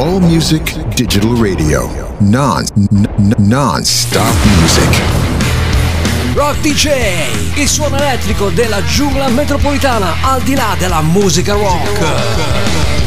All Music Digital Radio. Non, n- non-stop music. Rock DJ, il suono elettrico della giungla metropolitana al di là della musica rock.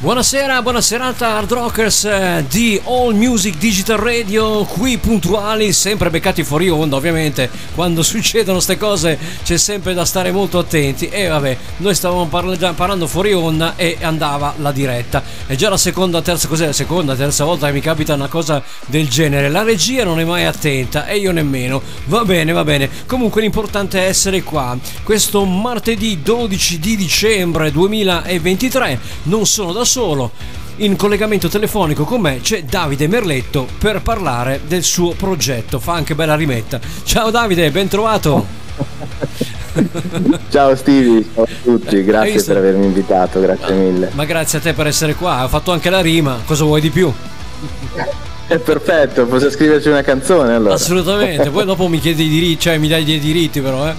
Buonasera, buona serata hard rockers eh, di All Music Digital Radio, qui puntuali, sempre beccati fuori onda ovviamente, quando succedono queste cose c'è sempre da stare molto attenti. E vabbè, noi stavamo parla- parlando fuori onda e andava la diretta, è già la seconda, terza, cos'è? La seconda, terza volta che mi capita una cosa del genere, la regia non è mai attenta e io nemmeno, va bene, va bene, comunque l'importante è essere qua, questo martedì 12 di dicembre 2023, non sono da solo. In collegamento telefonico con me c'è Davide Merletto per parlare del suo progetto. Fa anche bella rimetta. Ciao Davide, ben trovato. ciao Stevie, ciao a tutti, grazie per avermi invitato, grazie mille. Ma grazie a te per essere qua, ho fatto anche la rima, cosa vuoi di più? È perfetto, posso scriverci una canzone allora. Assolutamente, poi dopo mi chiedi i diritti, cioè mi dai dei diritti però, eh.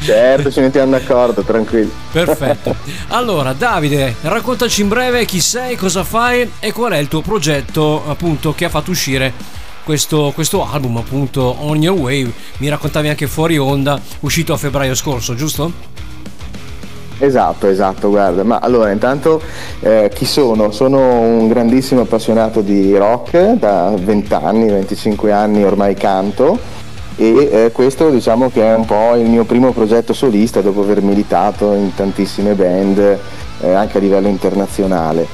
Certo, ci mettiamo d'accordo, tranquillo. Perfetto. Allora, Davide, raccontaci in breve chi sei, cosa fai e qual è il tuo progetto appunto che ha fatto uscire questo, questo album appunto On Your Way. Mi raccontavi anche fuori onda, uscito a febbraio scorso, giusto? Esatto, esatto, guarda, ma allora intanto eh, chi sono? Sono un grandissimo appassionato di rock, da 20 anni, 25 anni ormai canto e eh, questo diciamo che è un po' il mio primo progetto solista dopo aver militato in tantissime band eh, anche a livello internazionale.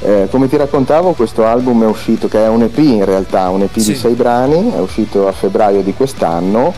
Eh, come ti raccontavo questo album è uscito, che è un EP in realtà, un EP sì. di sei brani, è uscito a febbraio di quest'anno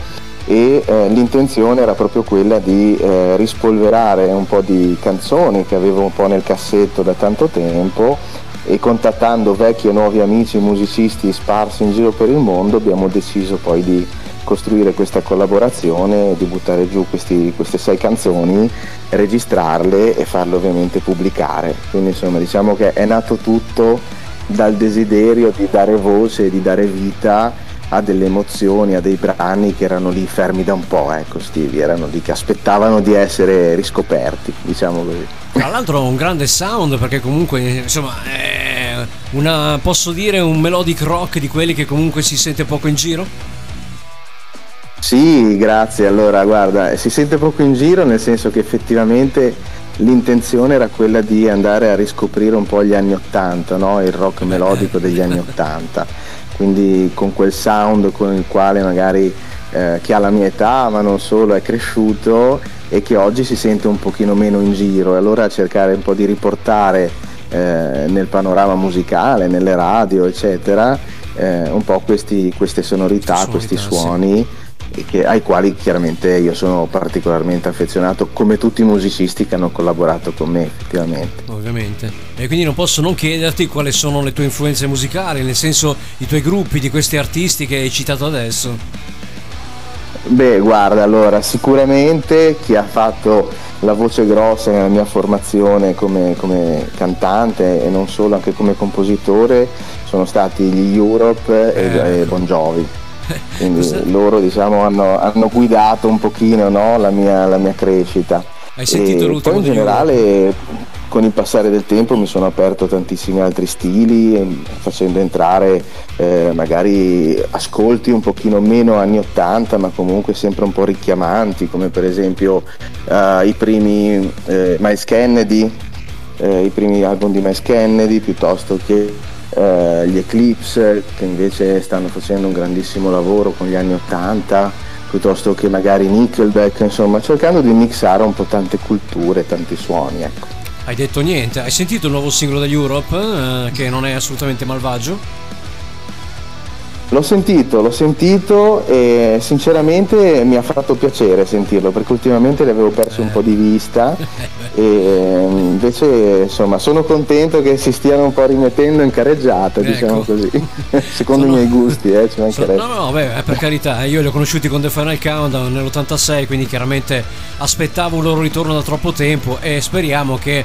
e eh, l'intenzione era proprio quella di eh, rispolverare un po' di canzoni che avevo un po' nel cassetto da tanto tempo e contattando vecchi e nuovi amici musicisti sparsi in giro per il mondo abbiamo deciso poi di costruire questa collaborazione, di buttare giù questi, queste sei canzoni, registrarle e farle ovviamente pubblicare. Quindi insomma diciamo che è nato tutto dal desiderio di dare voce, di dare vita a delle emozioni, a dei brani che erano lì fermi da un po', ecco Stevie, erano lì che aspettavano di essere riscoperti, diciamo così. Tra l'altro un grande sound perché comunque insomma è una, posso dire un melodic rock di quelli che comunque si sente poco in giro? Sì, grazie. Allora, guarda, si sente poco in giro nel senso che effettivamente l'intenzione era quella di andare a riscoprire un po' gli anni Ottanta, no? il rock melodico degli anni Ottanta quindi con quel sound con il quale magari eh, chi ha la mia età ma non solo è cresciuto e che oggi si sente un pochino meno in giro e allora cercare un po' di riportare eh, nel panorama musicale, nelle radio eccetera eh, un po' questi, queste sonorità, sonorità questi suoni sì che, ai quali chiaramente io sono particolarmente affezionato, come tutti i musicisti che hanno collaborato con me effettivamente. Ovviamente. E quindi non posso non chiederti quali sono le tue influenze musicali, nel senso i tuoi gruppi di questi artisti che hai citato adesso. Beh, guarda, allora sicuramente chi ha fatto la voce grossa nella mia formazione come, come cantante e non solo, anche come compositore, sono stati gli Europe eh, e, e Bon Jovi quindi loro diciamo, hanno, hanno, guidato un pochino no, la, mia, la, mia, crescita. Hai sentito e l'ultimo? Poi in generale con il passare del tempo mi sono aperto a tantissimi altri stili, facendo entrare eh, magari ascolti un pochino meno anni 80 ma comunque sempre un po' richiamanti, come per esempio uh, i primi eh, Miles Kennedy, eh, i primi album di Miles Kennedy piuttosto che eh, gli Eclipse che invece stanno facendo un grandissimo lavoro con gli anni 80 piuttosto che magari Nickelback insomma cercando di mixare un po' tante culture tanti suoni ecco. hai detto niente hai sentito il nuovo singolo degli Europe eh, che non è assolutamente malvagio L'ho sentito, l'ho sentito e sinceramente mi ha fatto piacere sentirlo perché ultimamente li avevo perso un po' di vista e invece insomma sono contento che si stiano un po' rimettendo in careggiata, ecco. diciamo così, secondo sono... i miei gusti. Eh, ci sono... No, no, beh, per carità, io li ho conosciuti con The Final Countdown nell'86, quindi chiaramente aspettavo un loro ritorno da troppo tempo e speriamo che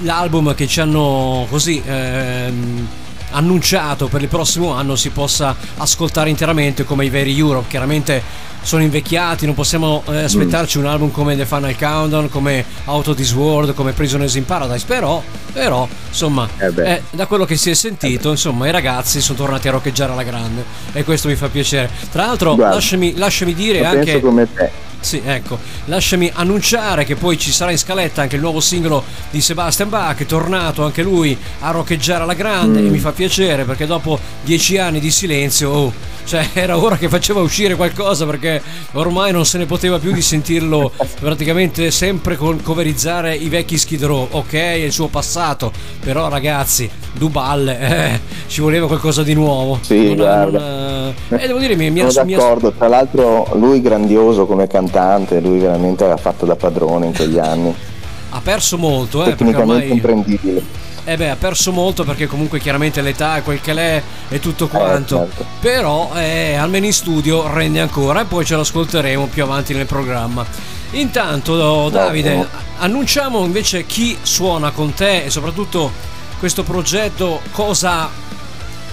l'album che ci hanno così... Ehm annunciato per il prossimo anno si possa ascoltare interamente come i veri Europe. Chiaramente sono invecchiati, non possiamo eh, aspettarci mm. un album come The Final Countdown, come Out of This World, come Prisoners in Paradise, però, però insomma, eh eh, da quello che si è sentito, insomma, i ragazzi sono tornati a roccheggiare alla grande e questo mi fa piacere. Tra l'altro, lasciami, lasciami, dire anche... come te. Sì, ecco, lasciami annunciare che poi ci sarà in scaletta anche il nuovo singolo di Sebastian Bach, tornato anche lui a roccheggiare alla grande mm. e mi fa piacere perché dopo dieci anni di silenzio, oh, cioè era ora che faceva uscire qualcosa perché ormai non se ne poteva più di sentirlo praticamente sempre coverizzare i vecchi Skid Row, ok, il suo passato, però ragazzi, Duballe, eh, ci voleva qualcosa di nuovo. Sì, non, guarda. Non, eh, devo dire, mi, mi Sono d'accordo, tra l'altro lui grandioso come cantante, lui veramente aveva fatto da padrone in quegli anni. Ha perso molto, eh, Tecnicamente ormai... comprendibile eh beh, ha perso molto perché comunque chiaramente l'età è quel che l'è e tutto eh, quanto. Eh, certo. Però eh, almeno in studio rende ancora e poi ce l'ascolteremo più avanti nel programma. Intanto Davide, annunciamo invece chi suona con te e soprattutto questo progetto cosa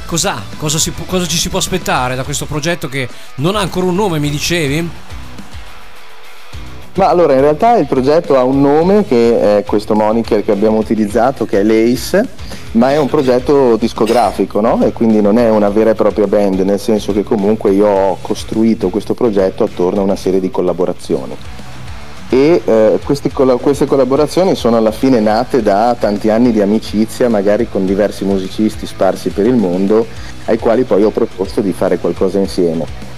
Cos'ha? Cosa, si, cosa, ci si può aspettare da questo progetto che non ha ancora un nome, mi dicevi? Ma allora in realtà il progetto ha un nome che è questo moniker che abbiamo utilizzato che è l'ACE, ma è un progetto discografico no? e quindi non è una vera e propria band, nel senso che comunque io ho costruito questo progetto attorno a una serie di collaborazioni. E eh, queste, queste collaborazioni sono alla fine nate da tanti anni di amicizia, magari con diversi musicisti sparsi per il mondo, ai quali poi ho proposto di fare qualcosa insieme.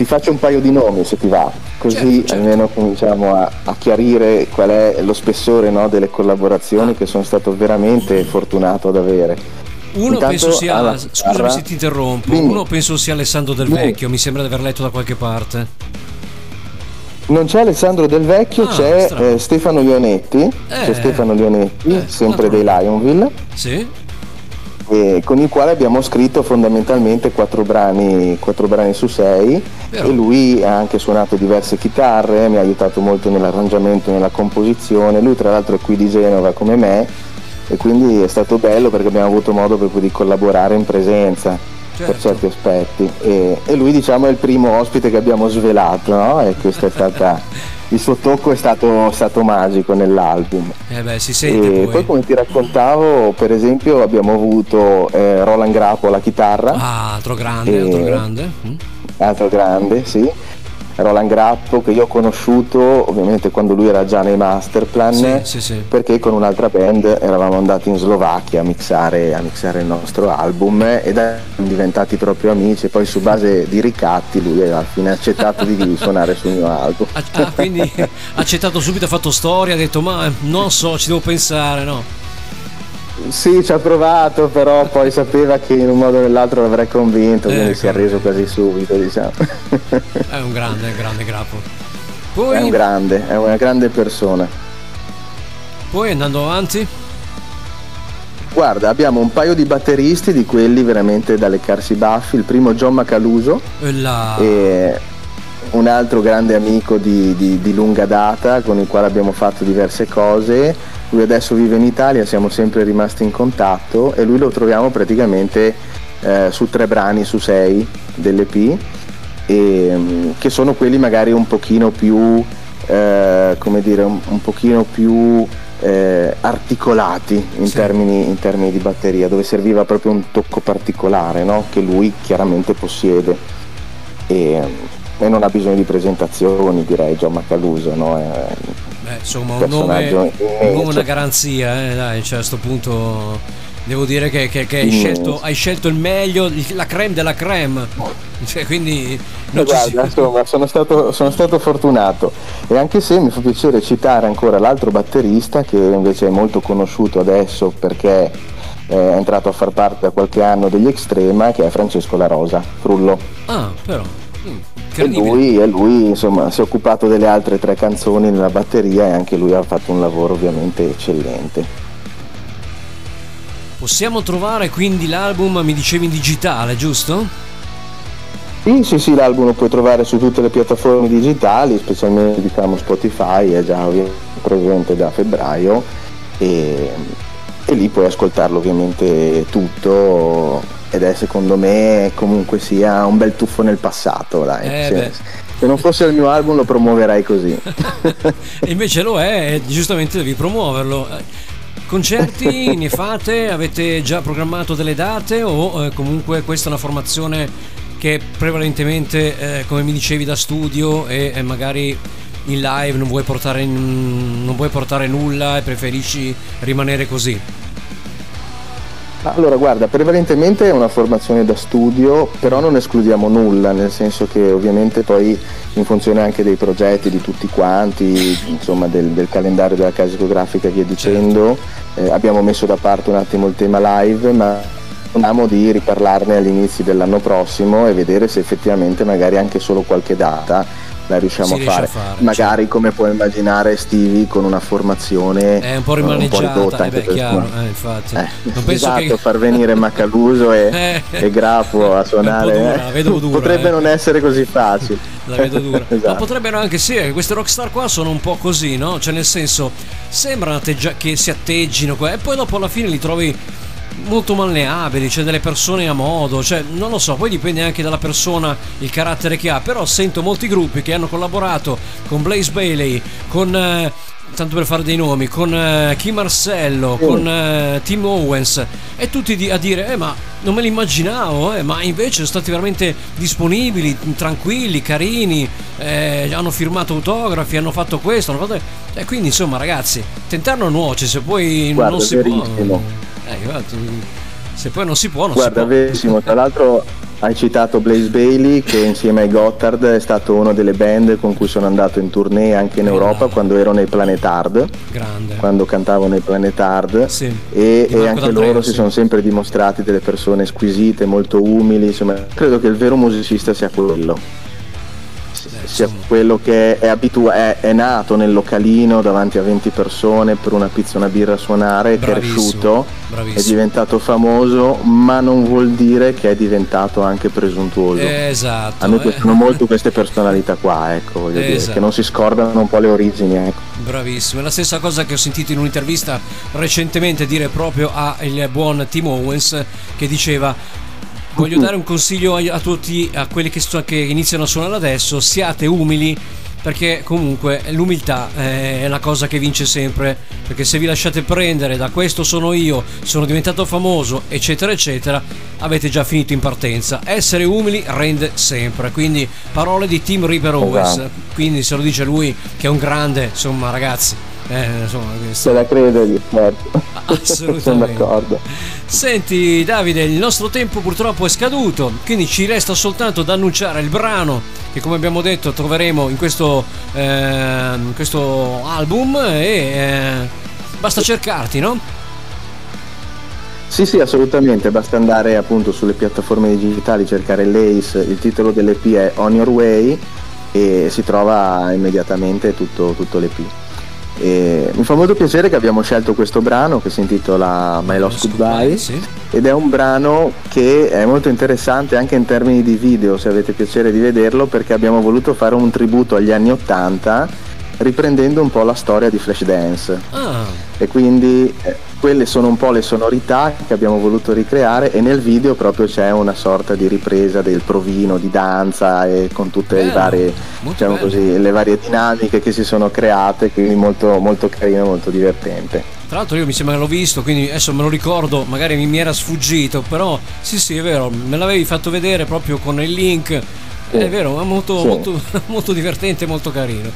Ti faccio un paio di nomi se ti va, così certo, certo. almeno cominciamo a, a, chiarire qual è lo spessore no, delle collaborazioni ah. che sono stato veramente fortunato ad avere. Uno Intanto penso sia, alla, scusami se ti interrompo, dimmi. uno penso sia Alessandro Del Vecchio, mi sembra di aver letto da qualche parte. Non c'è Alessandro Del Vecchio, ah, c'è eh, Stefano Leonetti, eh, c'è Stefano Leonetti, eh, sempre dei Lionville. Sì eh, con il quale abbiamo scritto fondamentalmente quattro brani, quattro brani su sei Vero. e lui ha anche suonato diverse chitarre, mi ha aiutato molto nell'arrangiamento nella composizione, lui tra l'altro è qui di Genova come me e quindi è stato bello perché abbiamo avuto modo proprio di collaborare in presenza certo. per certi aspetti e, e, lui diciamo è il primo ospite che abbiamo svelato no? e questa è stata il suo tocco è stato, stato magico nell'album. Eh beh, si sente. E poi. come ti raccontavo, per esempio, abbiamo avuto eh, Roland Grappo alla chitarra. Ah, altro grande, e... altro grande. Mm. Altro grande, sì. Roland Grappo che io ho conosciuto ovviamente quando lui era già nei Masterplan sì, sì, sì. perché con un'altra band eravamo andati in Slovacchia a mixare, a mixare il nostro album ed erano diventati proprio amici e poi su base di ricatti lui alla fine accettato di suonare sul mio album ah, ah quindi ha accettato subito ha fatto storia ha detto ma non so ci devo pensare no sì, ci ha provato, però poi sapeva che in un modo o nell'altro l'avrei convinto, ecco. quindi si è reso quasi subito, diciamo. È un grande, è un grande grappo. Poi... È un grande, è una grande persona. Poi andando avanti? Guarda, abbiamo un paio di batteristi di quelli veramente da leccarsi i baffi. Il primo John Macaluso. La... E un altro grande amico di, di, di lunga data con il quale abbiamo fatto diverse cose lui adesso vive in Italia, siamo sempre rimasti in contatto e lui lo troviamo praticamente eh, su tre brani su sei dell'EP, e, mm, che sono quelli magari un pochino più, eh, come dire, un, un pochino più eh, articolati in, sì. termini, in, termini, di batteria, dove serviva proprio un tocco particolare no? che lui chiaramente possiede. E, e, non ha bisogno di presentazioni, direi, John Macaluso. No? Beh, insomma, un nome, un nome, una garanzia, eh, dai, cioè a questo punto devo dire che, che, che hai, scelto, hai, scelto, il meglio, la creme della creme. Cioè, quindi non guarda, si... insomma, sono stato, sono stato, fortunato e anche se mi fa piacere citare ancora l'altro batterista che invece è molto conosciuto adesso perché è entrato a far parte da qualche anno degli Extrema che è Francesco La Rosa, Frullo. Ah, però. Mm. E lui, e lui insomma, si è occupato delle altre tre canzoni nella batteria e anche lui ha fatto un lavoro ovviamente eccellente. Possiamo trovare quindi l'album, mi dicevi in digitale, giusto? Sì, sì, sì, l'album lo puoi trovare su tutte le piattaforme digitali, specialmente diciamo Spotify, è già presente da febbraio e, e lì puoi ascoltarlo ovviamente tutto ed è secondo me comunque sia un bel tuffo nel passato dai. Eh, se, non fosse il mio album lo promuoverei così E invece lo è, e giustamente devi promuoverlo. Concerti ne fate? Avete già programmato delle date o eh, comunque questa è una formazione che prevalentemente, eh, come mi dicevi, da studio e, e magari in live non vuoi, portare, non vuoi portare nulla e preferisci rimanere così? Allora, guarda, prevalentemente è una formazione da studio, però non escludiamo nulla, nel senso che ovviamente poi in funzione anche dei progetti di tutti quanti, insomma del, del calendario della casa discografica e via dicendo, eh, abbiamo messo da parte un attimo il tema live, ma speriamo di riparlarne all'inizio dell'anno prossimo e vedere se effettivamente magari anche solo qualche data la riusciamo a fare. a fare, magari certo. come puoi immaginare Stevie con una formazione È un po' eh, rimaneggiata, ridotta eh anche beh, per- chiaro, eh, infatti. eh, non penso esatto, che... far venire Macaluso e, Eh. e Grafo a suonare dura, eh, dura, potrebbe eh. non essere così facile. La vedo dura. Ma Esatto. potrebbero anche sì, che queste rockstar qua sono un po' così, no? Cioè nel senso, sembrano atteggia- che si atteggino e poi dopo alla fine li trovi molto malleabili, cioè delle persone a modo, cioè non lo so, poi dipende anche dalla persona, il carattere che ha, però sento molti gruppi che hanno collaborato con Blaze Bailey, con... eh, Tanto per fare dei nomi, con eh, Kim Marcello, Sì. con eh, Tim Owens, e tutti di- a dire: Eh, ma non me li immaginavo, eh, ma invece sono stati veramente disponibili, tranquilli, carini, eh, hanno firmato autografi, hanno fatto questo, hanno fatto. E quindi, insomma, ragazzi, tentarlo nuoce, se poi Guarda, non si verissimo. può. Eh, se poi non si può, non Guarda, si può. verissimo. Tra l'altro hai citato Blaze Bailey che insieme ai Gotthard è stato una delle band con cui sono andato in tournée anche in Europa Bravo. quando ero nei Planetard, Grande. quando cantavo nei Planetard Sì. e, e anche D'Andrea, loro si sì. sono sempre dimostrati delle persone squisite, molto umili, insomma, credo che il vero musicista sia quello. Sia insomma. quello che è, abitua- è, è nato nel localino davanti a 20 persone per una pizza una birra a suonare, è Bravissimo, cresciuto, è bravissimo. diventato famoso, ma non vuol dire che è diventato anche presuntuoso. Esatto. a me eh. piacciono molto queste personalità qua, ecco, voglio dire, Esatto. che non si scordano un po' le origini, ecco. Bravissimo, è la stessa cosa che ho sentito in un'intervista recentemente dire proprio al buon Tim Owens che diceva voglio dare un consiglio a, a tutti, a quelli che, sto- che iniziano a suonare adesso, siate umili perché comunque l'umiltà è la cosa che vince sempre, perché se vi lasciate prendere da questo sono io, sono diventato famoso, eccetera, eccetera, avete già finito in partenza. Essere umili rende sempre, quindi parole di Tim Reaper Owens, Esatto. quindi se lo dice lui che è un grande, insomma ragazzi, eh, insomma, Se questo- la credergli, certo. Assolutamente. Sono d'accordo. Senti Davide, il nostro tempo purtroppo è scaduto, quindi ci resta soltanto da annunciare il brano che come abbiamo detto troveremo in questo, eh, in questo album e eh, basta cercarti, no? Sì, sì, assolutamente, basta andare appunto sulle piattaforme digitali, cercare l'ACE, il titolo dell'EP è On Your Way e si trova immediatamente tutto, tutto l'EP. E mi fa molto piacere che abbiamo scelto questo brano che si intitola My Lost Goodbye Sì. ed è un brano che è molto interessante anche in termini di video, se avete piacere di vederlo, perché abbiamo voluto fare un tributo agli anni 80 riprendendo un po' la storia di Flashdance Ah, e quindi eh, quelle sono un po' le sonorità che abbiamo voluto ricreare e nel video proprio c'è una sorta di ripresa del provino di danza e con tutte le Bello, varie, molto diciamo così, le varie dinamiche che si sono create, quindi molto, molto carino, molto divertente. tra l'altro io mi sembra che l'ho visto, quindi adesso me lo ricordo, magari mi, mi era sfuggito, però sì sì è vero, me l'avevi fatto vedere proprio con il link. È vero, è molto, Sì. molto, molto divertente molto carino.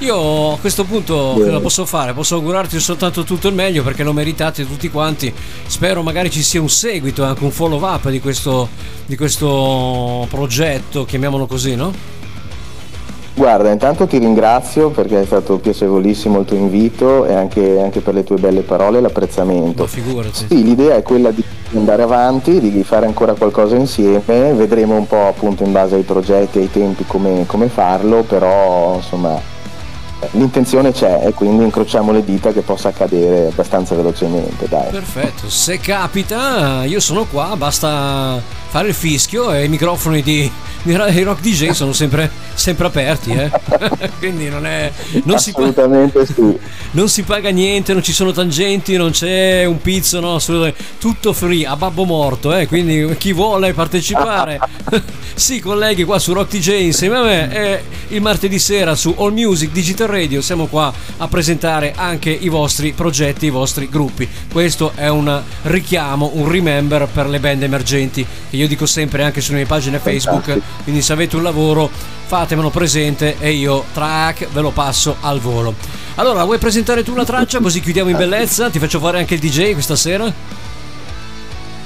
Io a questo punto cosa posso fare? Posso augurarti soltanto tutto il meglio perché lo meritate tutti quanti. Spero magari ci sia un seguito, anche un follow up di questo, di questo progetto, chiamiamolo così, no? Guarda, intanto ti ringrazio perché è stato piacevolissimo il tuo invito e anche, anche per le tue belle parole e l'apprezzamento. Sì, l'idea è quella di andare avanti, di fare ancora qualcosa insieme, vedremo un po' appunto in base ai progetti e ai tempi come, come farlo, però insomma l'intenzione c'è e quindi incrociamo le dita che possa accadere abbastanza velocemente, dai. Perfetto, se capita io sono qua, basta fare il fischio e i microfoni di, i rock DJ sono sempre, sempre aperti, eh? quindi non è... Non Assolutamente si, sì. Non si paga niente, non ci sono tangenti, non c'è un pizzo, no, tutto free, a babbo morto, eh? quindi chi vuole partecipare si colleghi qua su Rock DJ insieme a me e il martedì sera su All Music Digital Radio siamo qua a presentare anche i vostri progetti, i vostri gruppi. Questo è un richiamo, un remember per le band emergenti che io dico sempre anche sulle mie pagine Facebook, quindi se avete un lavoro fatemelo presente e io track ve lo passo al volo. Allora, vuoi presentare tu la traccia così chiudiamo in bellezza? Ti faccio fare anche il DJ questa sera?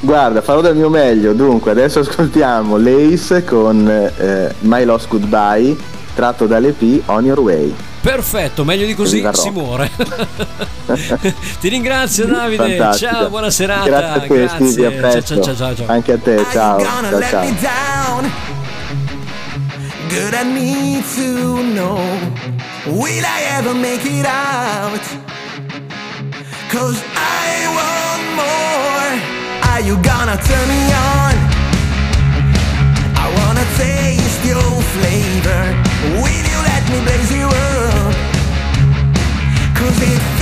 Guarda, farò del mio meglio. Dunque, adesso ascoltiamo Lace con eh, My Lost Goodbye, tratto dall'EP On Your Way. Perfetto, meglio di così si muore. Ti ringrazio Davide, Fantastico. ciao, buona serata. Grazie a te, Grazie. Stevie, a ciao, ciao, ciao, ciao. Anche a te, ciao. ciao, ciao. Good, I need to know Will I ever make it out? Cause I want more Are you gonna turn me on? I wanna taste your flavor Will you let me blaze you up? Cause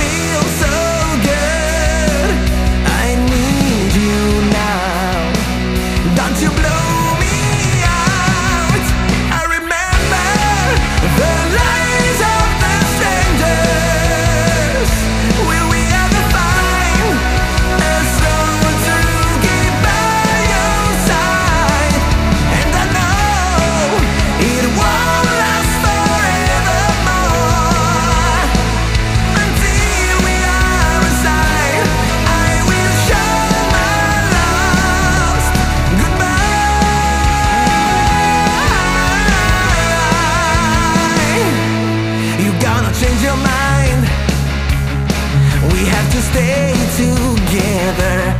stay together.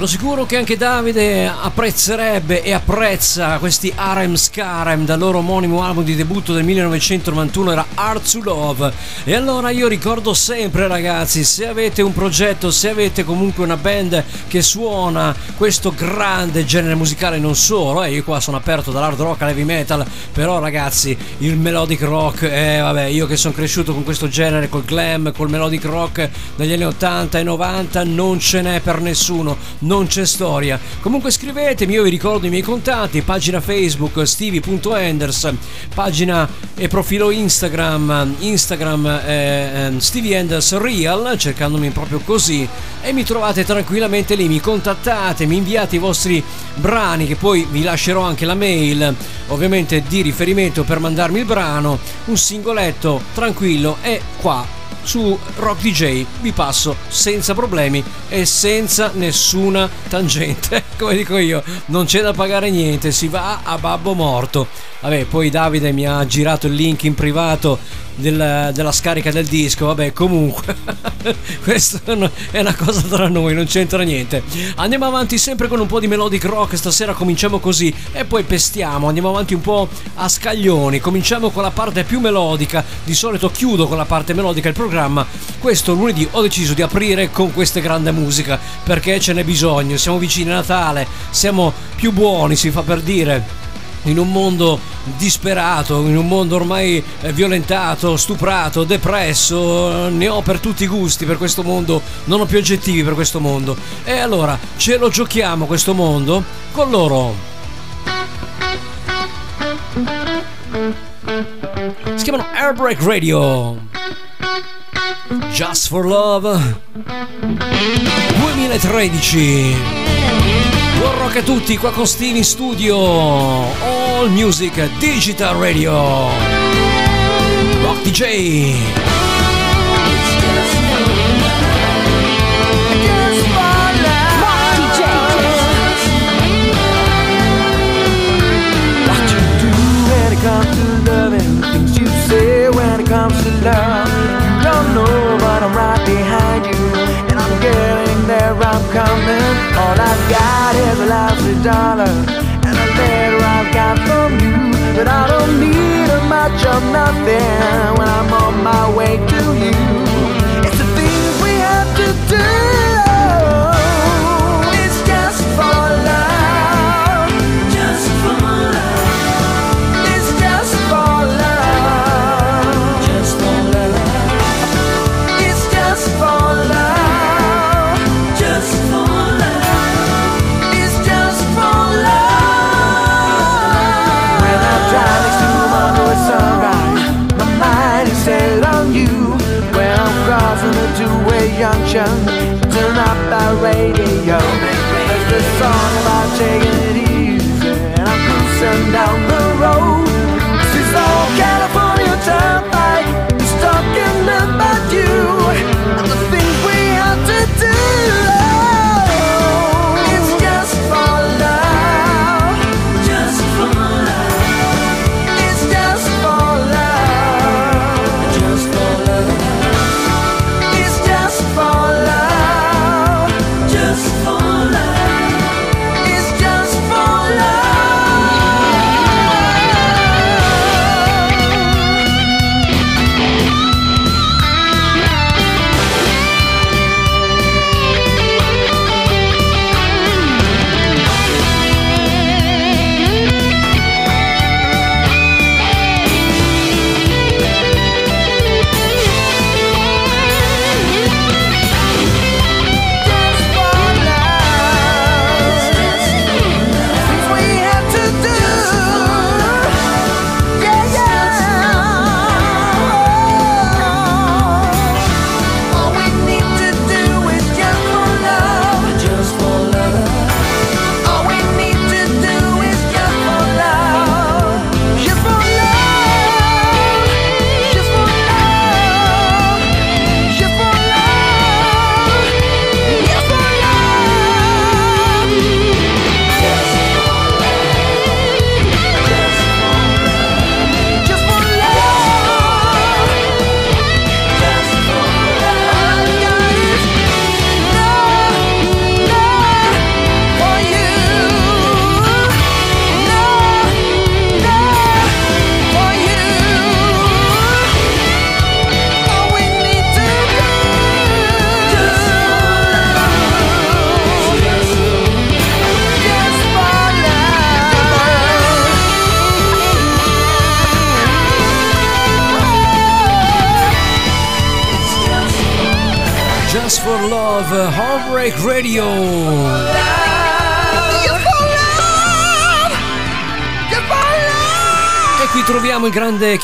Sono sicuro che anche Davide apprezzerebbe e apprezza questi Arem Scarem dal loro omonimo album di debutto del 1991 era Art to Love. E allora io ricordo sempre ragazzi, se avete un progetto, se avete comunque una band che suona questo grande genere musicale non solo, eh, io qua sono aperto dall'hard rock all'heavy metal, però ragazzi, il melodic rock, eh vabbè, io che sono cresciuto con questo genere, col glam, col melodic rock dagli anni 80 e 90 non ce n'è per nessuno non c'è storia. Comunque scrivetemi, io vi ricordo i miei contatti, pagina Facebook stevie.enders, pagina e profilo Instagram, Instagram eh, Stevie Enders Real, cercandomi proprio così e mi trovate tranquillamente lì, mi contattate, mi inviate i vostri brani che poi vi lascerò anche la mail, ovviamente di riferimento per mandarmi il brano, un singoletto tranquillo e qua su Rock DJ vi passo senza problemi e senza nessuna tangente. Come dico io, non c'è da pagare niente, si va a babbo morto. Vabbè, poi Davide mi ha girato il link in privato del, della scarica del disco. Vabbè, comunque, questa è una cosa tra noi, non c'entra niente. Andiamo avanti sempre con un po' di melodic rock. Stasera cominciamo così e poi pestiamo. Andiamo avanti un po' a scaglioni. Cominciamo con la parte più melodica. Di solito chiudo con la parte melodica il programma. Questo lunedì ho deciso di aprire con questa grande musica perché ce n'è bisogno. Siamo vicini a Natale, siamo più buoni, si fa per dire in un mondo disperato, in un mondo ormai eh, violentato, stuprato, depresso, ne ho per tutti i gusti per questo mondo, non ho più aggettivi per questo mondo. E allora ce lo giochiamo questo mondo con loro. Si chiamano Airbreak Radio. Just for Love 2013. Buon rock a tutti, qua con Steve studio. All Music Digital Radio. Rock DJ. comes to loving coming. All I've got is a lousy dollar and a letter I've got from you. But I don't need a much of nothing when I'm on my way to you. It's the things we have to do.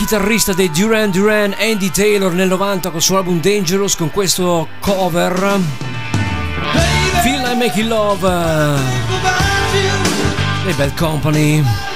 Chitarrista dei Duran Duran, Andy Taylor, nel 90 col suo album Dangerous con questo cover. Feel Like Making Love dei Bad Company.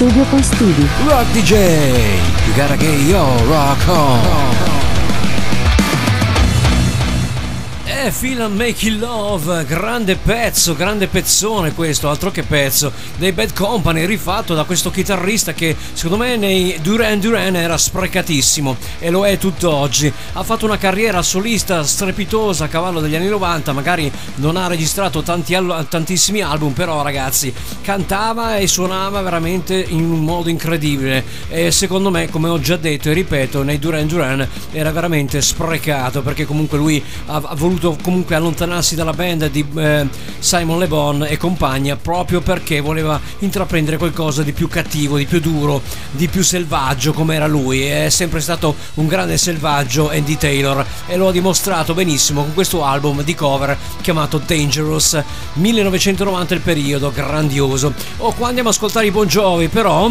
In studio con Stevie. Rock DJ, you gotta get yo rock on. Eh, Feel and Making Love, grande pezzo, grande pezzone questo, altro che pezzo, dei Bad Company, rifatto da questo chitarrista che secondo me nei Duran Duran era sprecatissimo e lo è tutt'oggi. Ha fatto una carriera solista strepitosa a cavallo degli anni 90, magari non ha registrato tanti tantissimi album, però ragazzi, cantava e suonava veramente in un modo incredibile e secondo me, come ho già detto e ripeto, nei Duran Duran era veramente sprecato perché comunque lui ha voluto comunque allontanarsi dalla band di eh, Simon Le Bon e compagnia proprio perché voleva intraprendere qualcosa di più cattivo, di più duro, di più selvaggio come era lui. È sempre stato un grande selvaggio Andy Taylor e lo ha dimostrato benissimo con questo album di cover chiamato Dangerous 1990 il periodo grandioso. Oh, qua andiamo ad ascoltare i Bon Jovi però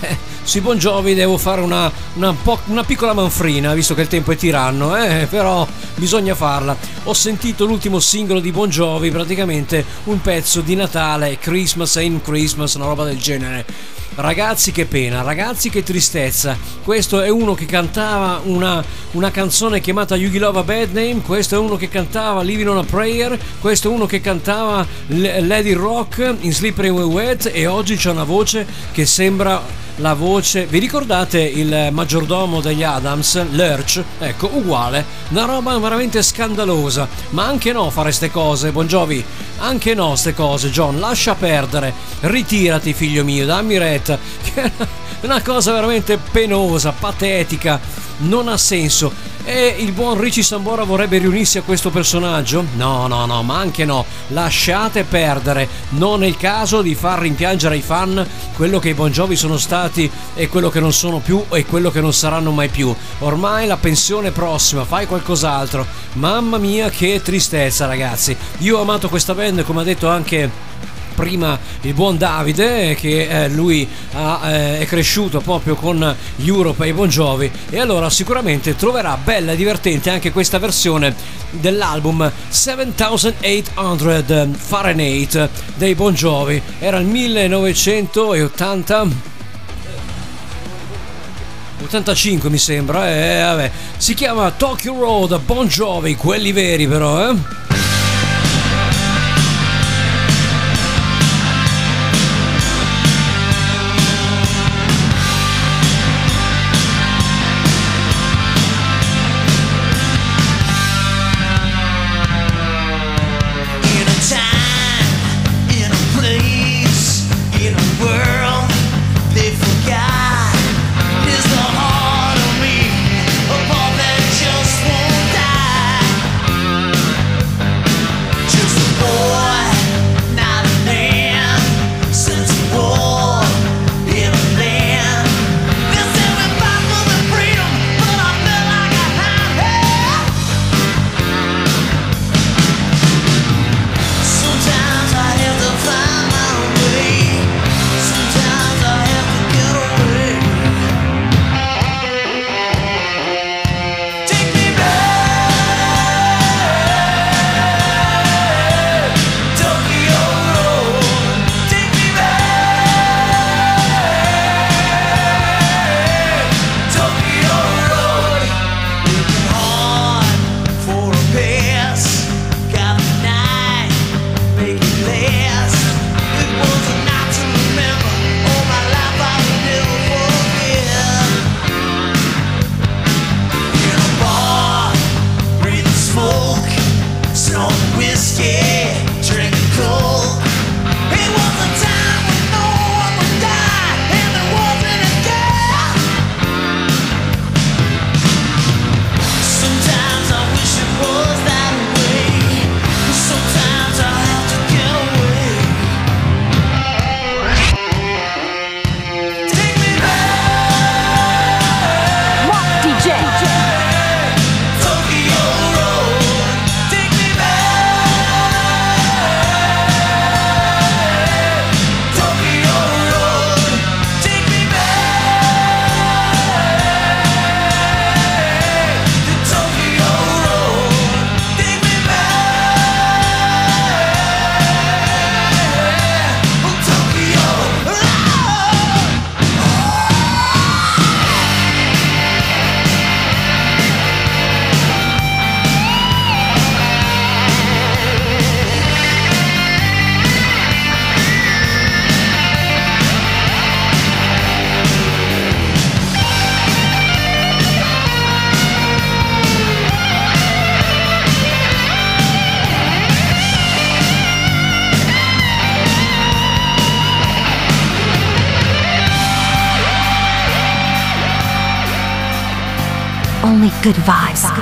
eh, sui Bon devo fare una, una, po- una, piccola manfrina, visto che il tempo è tiranno, eh, però bisogna farla. Ho sentito l'ultimo singolo di Bon praticamente un pezzo di Natale, Christmas in Christmas, una roba del genere. Ragazzi che pena, ragazzi che tristezza. Questo è uno che cantava una, una canzone chiamata You Love a Bad Name, questo è uno che cantava Living on a Prayer, questo è uno che cantava Lady Rock in Slippery When Wet e oggi c'è una voce che sembra la voce. Vi ricordate il maggiordomo degli Adams, Lurch? Ecco, uguale. Una roba veramente scandalosa. Ma anche no fare ste cose, Buongiovi. Anche no ste cose, John. Lascia perdere. Ritirati, figlio mio, dammi retta. Che una cosa veramente penosa, patetica. Non ha senso. E il buon Richie Sambora vorrebbe riunirsi a questo personaggio? No, no, no, ma anche no. Lasciate perdere. Non è il caso di far rimpiangere ai fan quello che i Bon Jovi sono stati e quello che non sono più e quello che non saranno mai più. Ormai la pensione è prossima, fai qualcos'altro. Mamma mia, che tristezza, ragazzi. Io ho amato questa band, come ha detto anche prima il buon Davide che eh, lui ha, eh, è cresciuto proprio con Europe e Bon Jovi e allora sicuramente troverà bella e divertente anche questa versione dell'album 7800 Fahrenheit dei Bon Jovi era il 1980 85 mi sembra, eh, vabbè. si chiama Tokyo Road Bon Jovi, quelli veri però, eh. Good vibes.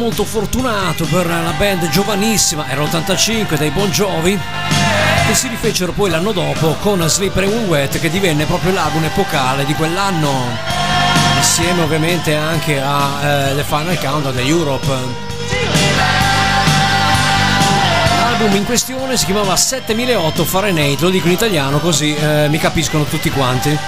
Molto fortunato per la band giovanissima, era l'85 dei Bon Jovi, che si rifecero poi l'anno dopo con Slippery When Wet che divenne proprio l'album epocale di quell'anno, insieme ovviamente anche a eh, The Final Countdown di Europe. L'album in questione si chiamava 7008 Fahrenheit, lo dico in italiano così eh, mi capiscono tutti quanti.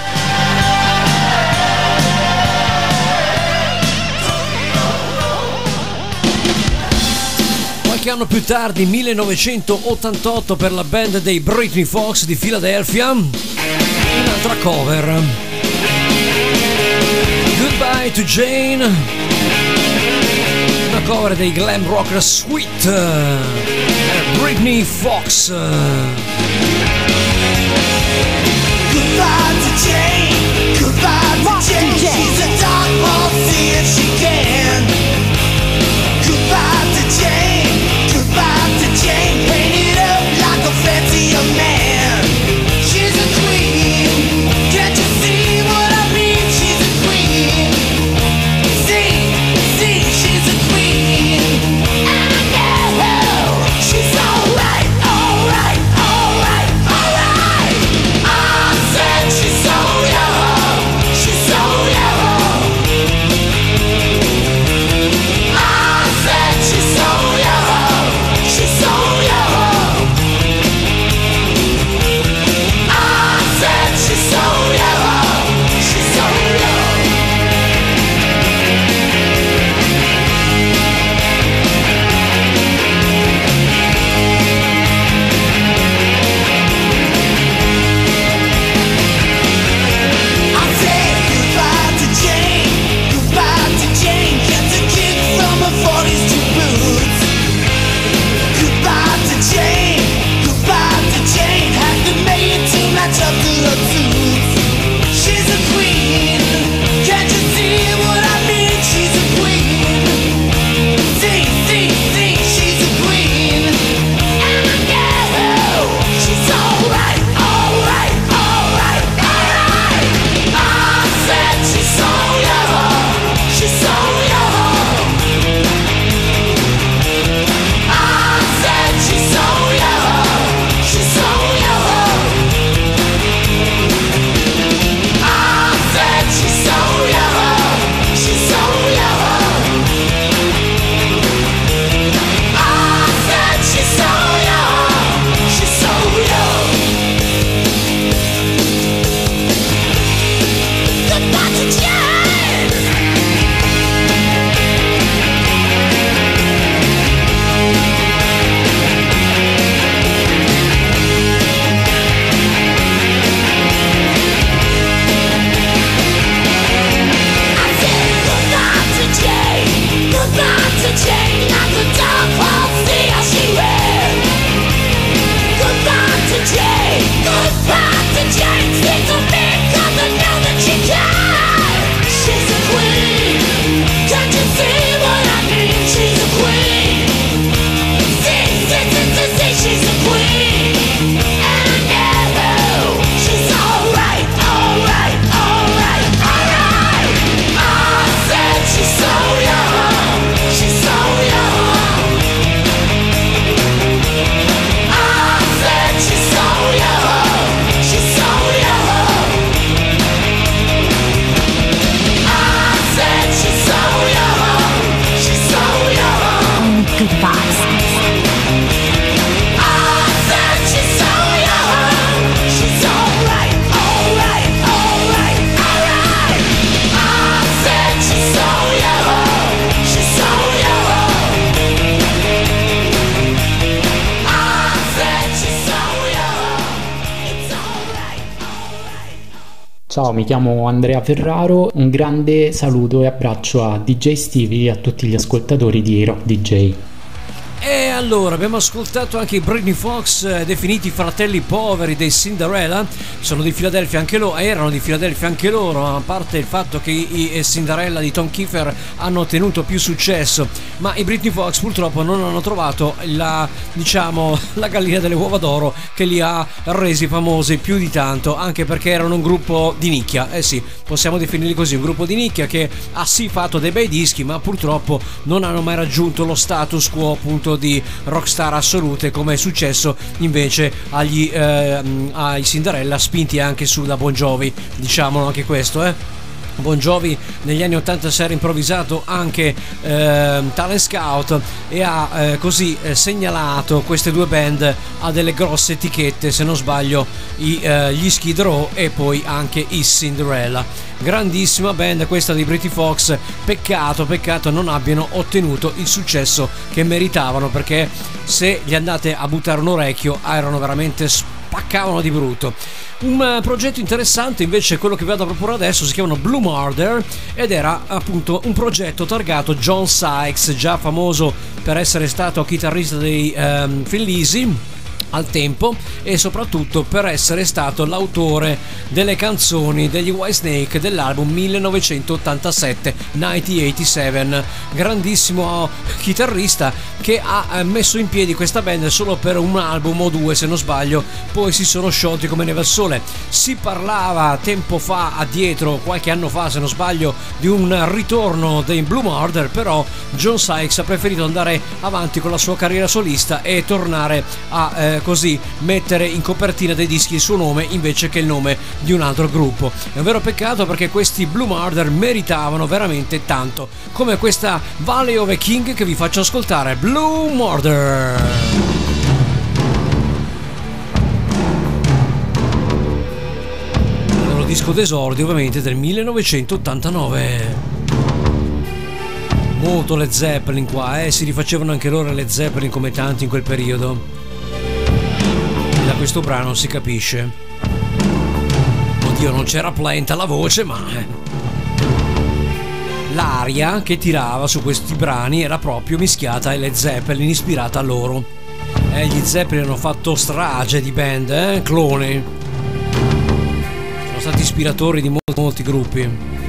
Qualche anno più tardi, 1988, per la band dei Britney Fox di Philadelphia, un'altra cover. Goodbye to Jane, una cover dei glam rocker Sweet, Britney Fox. Goodbye to Jane. Goodbye to Jane. She's a dark horse, see if she can. Mi chiamo Andrea Ferraro, un grande saluto e abbraccio a DJ Stevie e a tutti gli ascoltatori di Rock DJ. E allora abbiamo ascoltato anche i Britney Fox, eh, definiti fratelli poveri dei Cinderella. Sono di Filadelfia anche loro, erano di Filadelfia anche loro, a parte il fatto che i Cinderella di Tom Kiefer hanno ottenuto più successo, ma i Britney Fox purtroppo non hanno trovato la, diciamo, la gallina delle uova d'oro che li ha resi famosi più di tanto, anche perché erano un gruppo di nicchia. Eh sì, possiamo definirli così, un gruppo di nicchia che ha sì fatto dei bei dischi, ma purtroppo non hanno mai raggiunto lo status quo appunto di rockstar assolute come è successo invece agli, eh, ai Cinderella spinti anche su da Bon Jovi, diciamolo anche questo, eh. Bon Jovi negli anni 80 si era improvvisato anche eh, talent scout e ha eh, così eh, segnalato queste due band a delle grosse etichette, se non sbaglio i, eh, gli Skid Row e poi anche i Cinderella. Grandissima band questa di Britney Fox, peccato, peccato non abbiano ottenuto il successo che meritavano perché se gli andate a buttare un orecchio erano veramente spaccavano di brutto. Un uh, progetto interessante invece quello che vi vado a proporre adesso si chiamano Blue Murder ed era appunto un progetto targato John Sykes, già famoso per essere stato chitarrista dei um, Phil Lisi al tempo e soprattutto per essere stato l'autore delle canzoni degli Whitesnake dell'album 1987 1987 grandissimo chitarrista che ha messo in piedi questa band solo per un album o due se non sbaglio. Poi si sono sciolti come neve al sole. Si parlava tempo fa addietro qualche anno fa se non sbaglio di un ritorno dei Blue Murder però John Sykes ha preferito andare avanti con la sua carriera solista e tornare a eh, così mettere in copertina dei dischi il suo nome invece che il nome di un altro gruppo. È un vero peccato perché questi Blue Murder meritavano veramente tanto, come questa Valley of a King che vi faccio ascoltare, Blue Murder. Disco d'esordio ovviamente del 1989 molto Led Zeppelin qua, eh? si rifacevano anche loro le Zeppelin come tanti in quel periodo. Da questo brano si capisce. Oddio, non c'era Plant alla voce, ma eh. l'aria che tirava su questi brani era proprio mischiata ai Led Zeppelin, ispirata a loro. Eh, gli Zeppelin hanno fatto strage di band, eh? Clone. Sono stati ispiratori di molti, molti gruppi.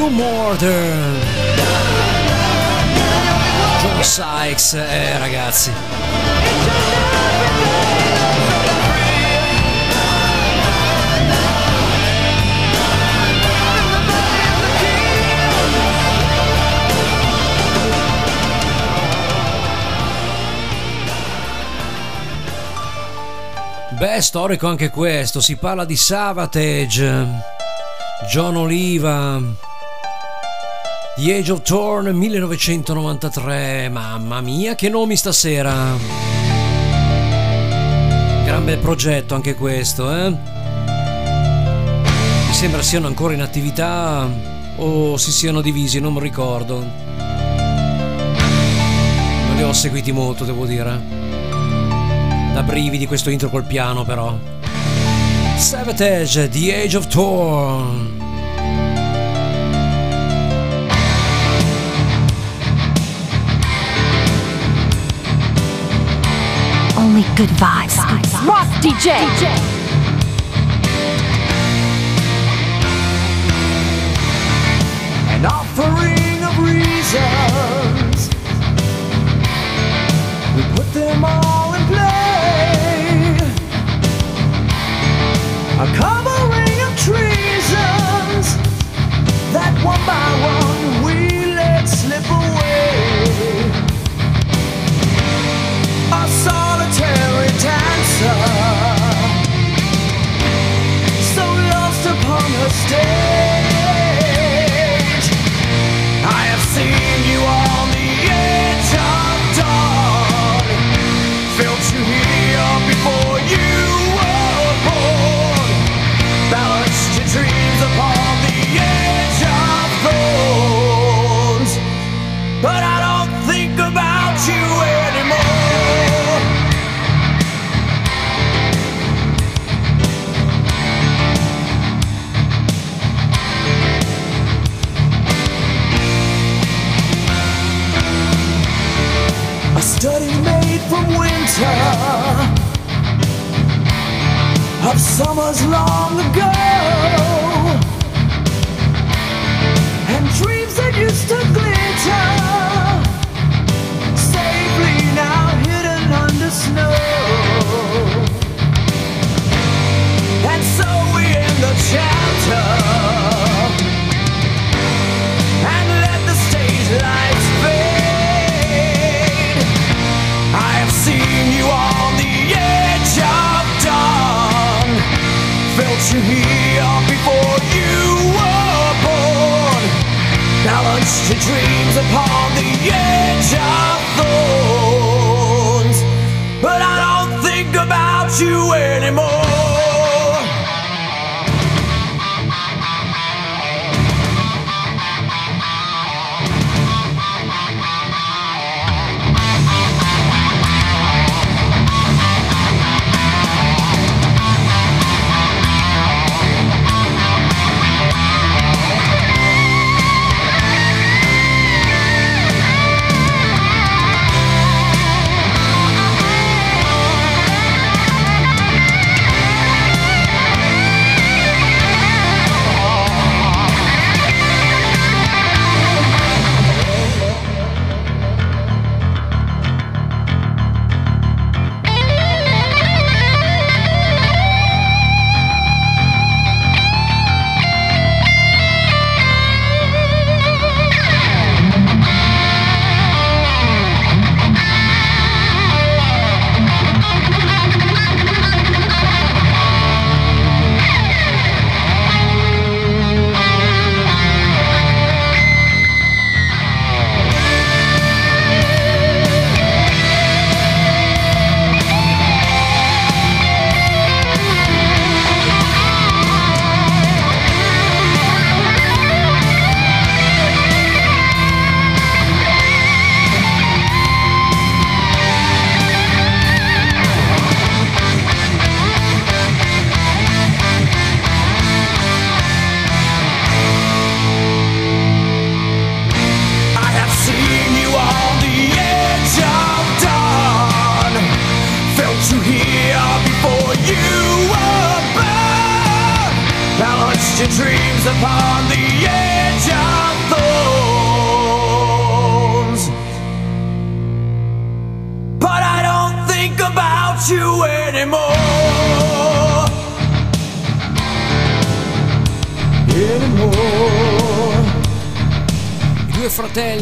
Blue Mortar. John Sykes, eh ragazzi. Beh, storico anche questo, si parla di Savatage, John Oliva, The Age of Torn 1993, mamma mia che nomi stasera! Gran bel progetto anche questo, eh? Mi sembra siano ancora in attività o si siano divisi, non mi ricordo. Non li ho seguiti molto, devo dire. Da brividi questo intro col piano però. Savatage, The Age of Torn. Only good vibes. Rock DJ. An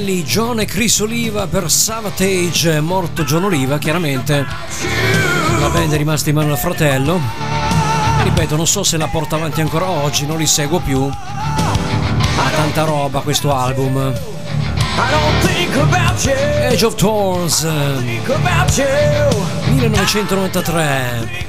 belli John e Chris Oliva per Savatage, morto John Oliva chiaramente, la band è rimasta in mano al fratello, ripeto non so se la porta avanti ancora oggi, non li seguo più, ha tanta roba questo album. Age of Thorns eh, 1993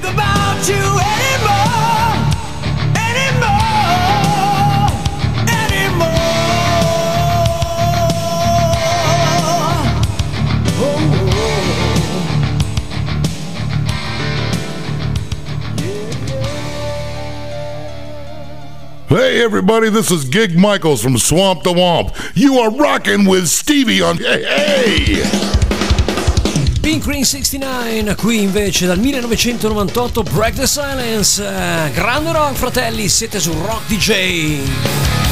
Hey, everybody, this is Gig Michaels from Swamp the Womp. You are rocking with Stevie on. Hey! hey! Pink Green 69, qui invece dal 1998 Break the Silence, eh, grande rock fratelli, siete su Rock DJ.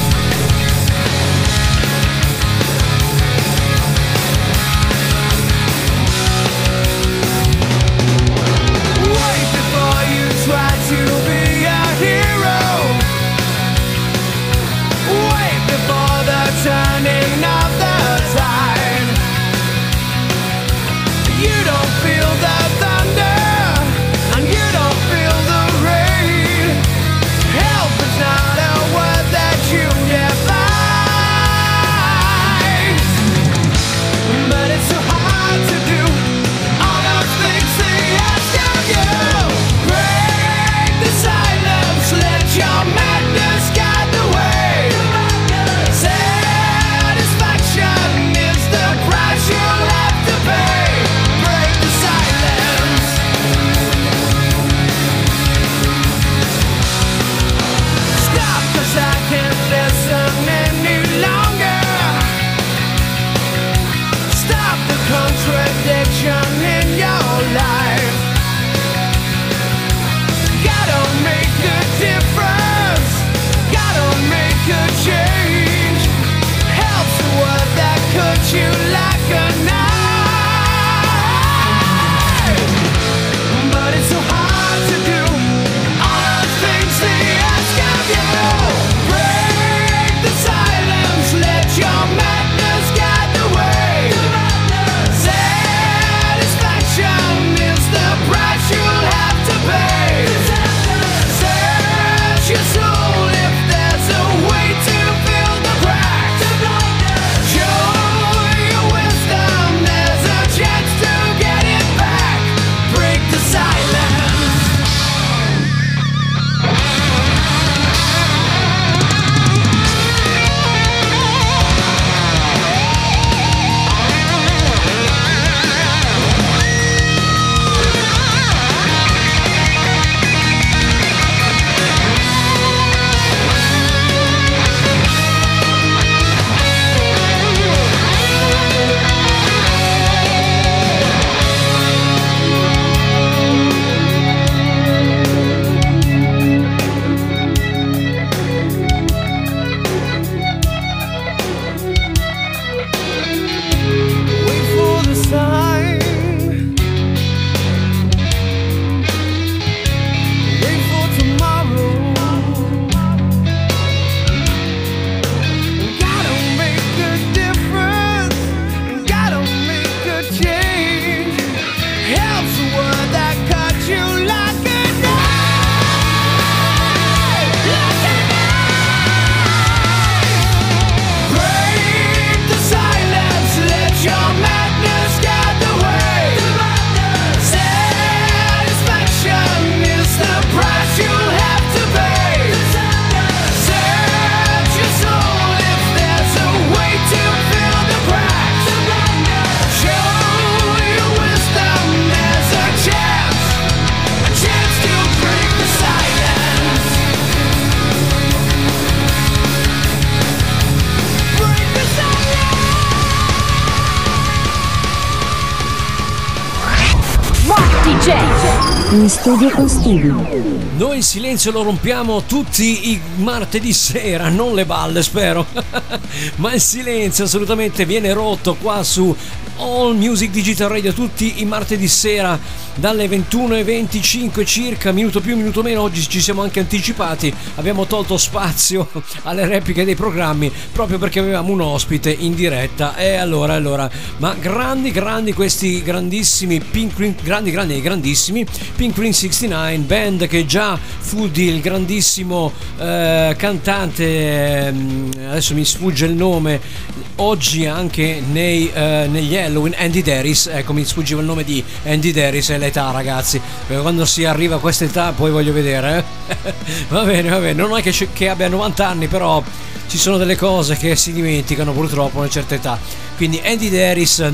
Studio con Stevie. Noi il silenzio lo rompiamo tutti i martedì sera, non le balle spero, ma il silenzio assolutamente viene rotto qua su All Music Digital Radio tutti i martedì sera dalle 21.25 circa, minuto più, minuto meno, oggi ci siamo anche anticipati, abbiamo tolto spazio alle repliche dei programmi proprio perché avevamo un ospite in diretta. E allora, allora, ma grandi, grandi questi grandissimi Pink grandi, grandi, grandissimi Pink Green 69, band che già fu il grandissimo eh, cantante, eh, adesso mi sfugge il nome, oggi anche nei, eh, negli Halloween, Andy Daris, ecco mi sfuggiva il nome di Andy Daris e l'età ragazzi, perché quando si arriva a questa età poi voglio vedere, eh? va bene, va bene, non è che, che abbia 90 anni però ci sono delle cose che si dimenticano purtroppo a una certa età, quindi Andy Daris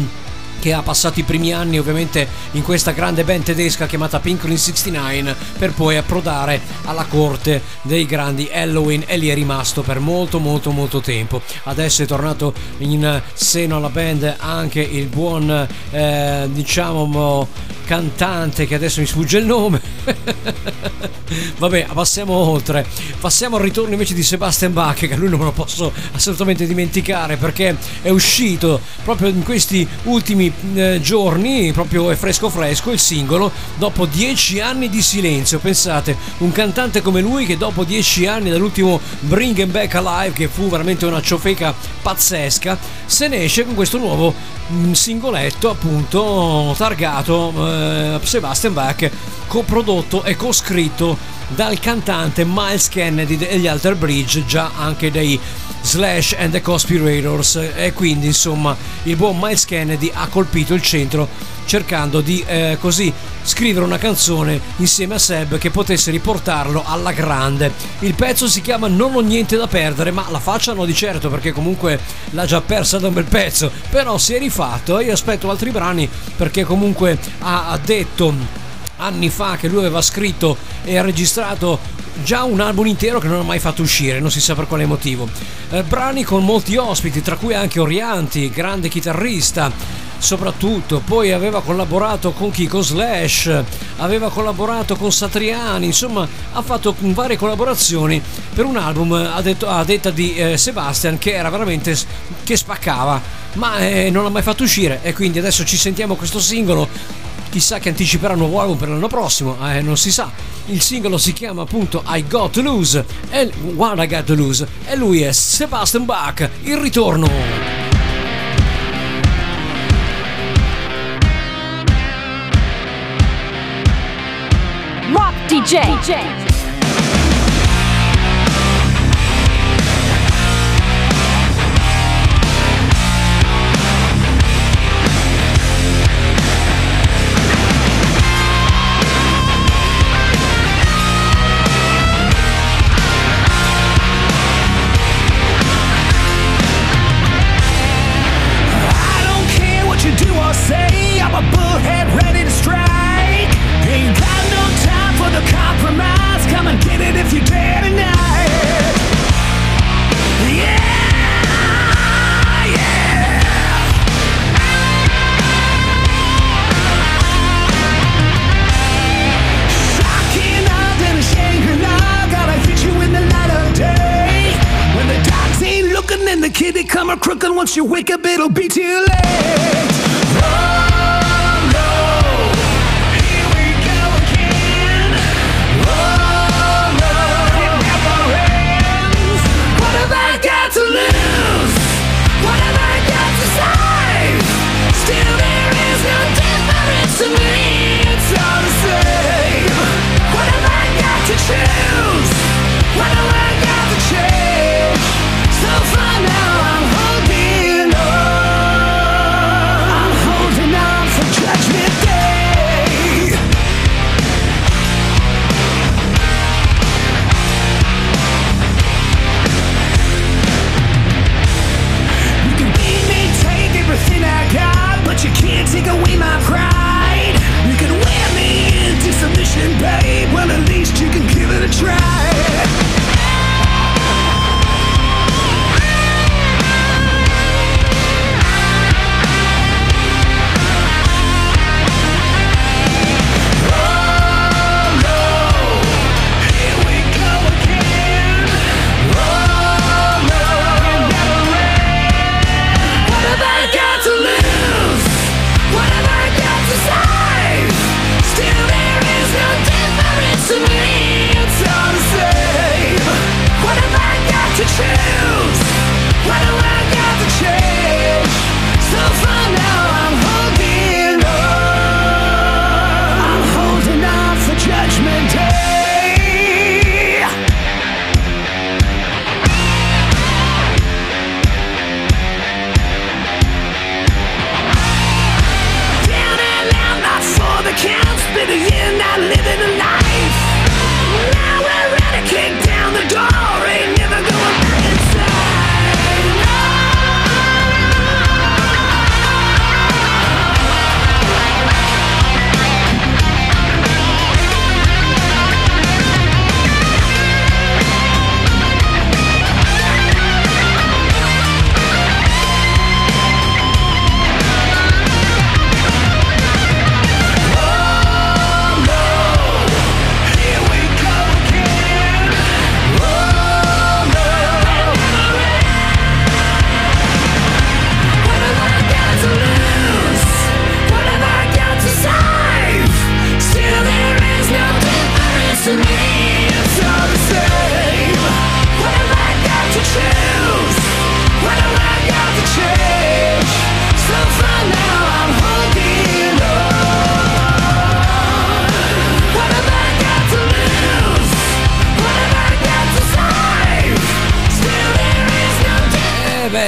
che ha passato i primi anni ovviamente in questa grande band tedesca chiamata Pinklin 69 per poi approdare alla corte dei grandi Halloween e lì è rimasto per molto molto molto tempo. Adesso è tornato in seno alla band anche il buon eh, diciamo cantante che adesso mi sfugge il nome. Vabbè passiamo oltre. Passiamo al ritorno invece di Sebastian Bach che lui non me lo posso assolutamente dimenticare perché è uscito proprio in questi ultimi eh, giorni, proprio è fresco fresco il singolo, dopo dieci anni di silenzio. Pensate, un cantante come lui che dopo dieci anni dall'ultimo Bring Him Back Alive, che fu veramente una ciofeca pazzesca, se ne esce con questo nuovo mh, singoletto appunto targato eh, Sebastian Bach, coprodotto e coscritto dal cantante Miles Kennedy degli Alter Bridge, già anche dei Slash and the Conspirators e quindi insomma il buon Miles Kennedy ha colpito il centro cercando di eh, così scrivere una canzone insieme a Seb che potesse riportarlo alla grande. Il pezzo si chiama Non ho niente da perdere, ma la facciano di certo perché comunque l'ha già persa da un bel pezzo, però si è rifatto e io aspetto altri brani perché comunque ha, ha detto anni fa che lui aveva scritto e registrato già un album intero che non ha mai fatto uscire, non si sa per quale motivo. Eh, brani con molti ospiti, tra cui anche Orianti, grande chitarrista, soprattutto. Poi aveva collaborato con Kiko Slash, aveva collaborato con Satriani, insomma ha fatto varie collaborazioni per un album a, detto, a detta di eh, Sebastian che era veramente che spaccava, ma eh, non l'ha mai fatto uscire e quindi adesso ci sentiamo questo singolo chissà che anticiperà un nuovo album per l'anno prossimo, eh, non si sa. Il singolo si chiama appunto I Got to Lose, e What I Got to Lose, e lui è Sebastian Bach, il ritorno. Rock DJ. A crooking. Once you wake up, it'll be too late. take away my pride. You can wear me into submission, babe. Well, at least you can give it a try.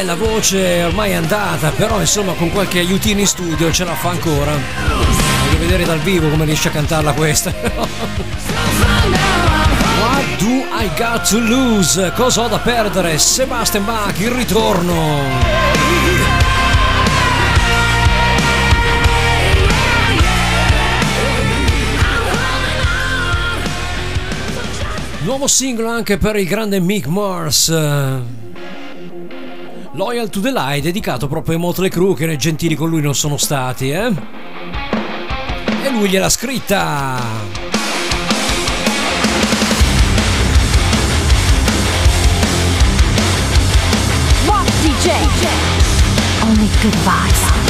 La voce ormai è andata, però insomma con qualche aiutino in studio ce la fa ancora. Voglio vedere dal vivo come riesce a cantarla questa. What do I got to lose? Cosa ho da perdere? Sebastian Bach, il ritorno. Nuovo singolo anche per il grande Mick Mars. Loyal to the Lie, dedicato proprio ai Motley Crue che gentili con lui non sono stati, eh? E lui gliel'ha scritta. Only good vibes.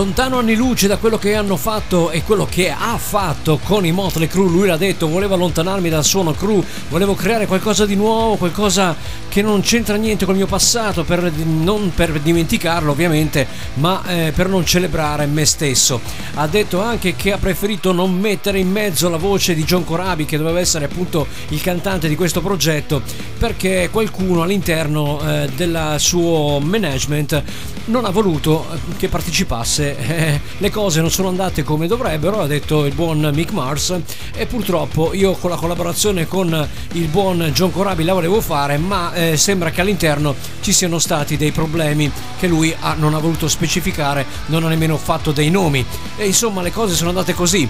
Lontano anni luce da quello che hanno fatto e quello che ha fatto con i Motley Crue. Lui l'ha detto, volevo allontanarmi dal suono crew, volevo creare qualcosa di nuovo, qualcosa che non c'entra niente col mio passato, per, non per dimenticarlo ovviamente, ma eh, per non celebrare me stesso. Ha detto anche che ha preferito non mettere in mezzo la voce di John Corabi, che doveva essere appunto il cantante di questo progetto, perché qualcuno all'interno eh, del suo management non ha voluto che partecipasse. Eh, le cose non sono andate come dovrebbero, ha detto il buon Mick Mars, e purtroppo io con la collaborazione con il buon John Corabi la volevo fare, ma eh, sembra che all'interno ci siano stati dei problemi che lui ha, non ha voluto specificare, non ha nemmeno fatto dei nomi. E insomma le cose sono andate così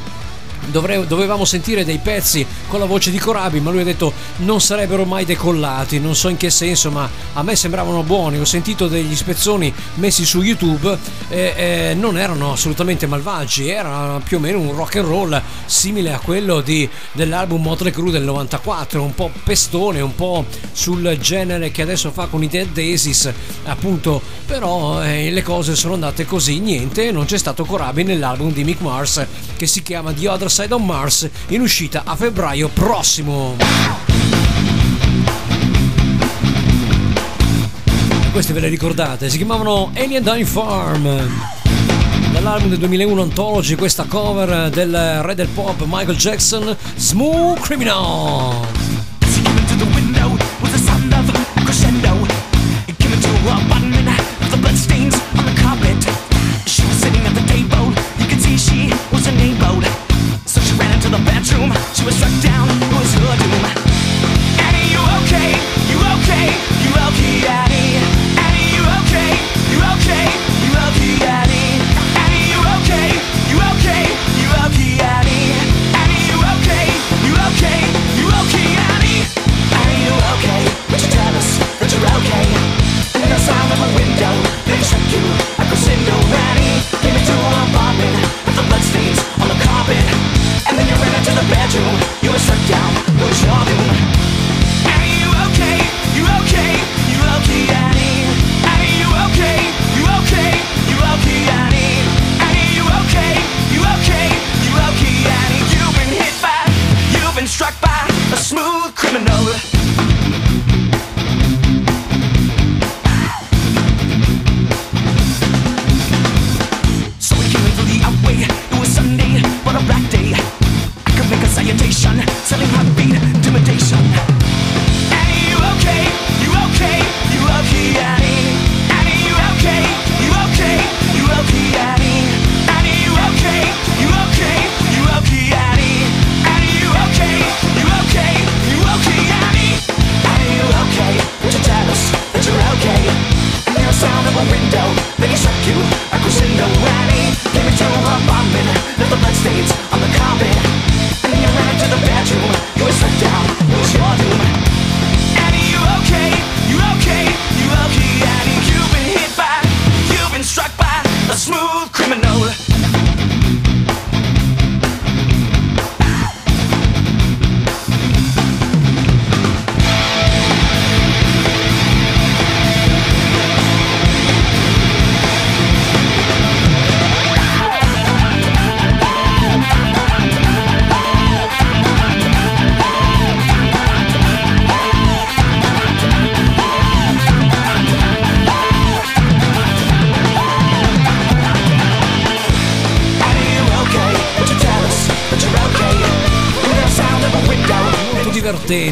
dovre- dovevamo sentire dei pezzi con la voce di Corabi, ma lui ha detto non sarebbero mai decollati, non so in che senso, ma a me sembravano buoni. Ho sentito degli spezzoni messi su YouTube e e non erano assolutamente malvagi, era più o meno un rock and roll simile a quello di- dell'album Motley Crue del 94, un po' pestone, un po' sul genere che adesso fa con i Dead Daisies, appunto, però eh, le cose sono andate così, niente, non c'è stato Corabi nell'album di Mick Mars che si chiama The Other Side of Mars in uscita a febbraio prossimo. Queste ve le ricordate? Si chiamavano Alien Dying Farm. Dall'album del 2001 Anthology, questa cover del re del pop Michael Jackson, Smooth Criminal. You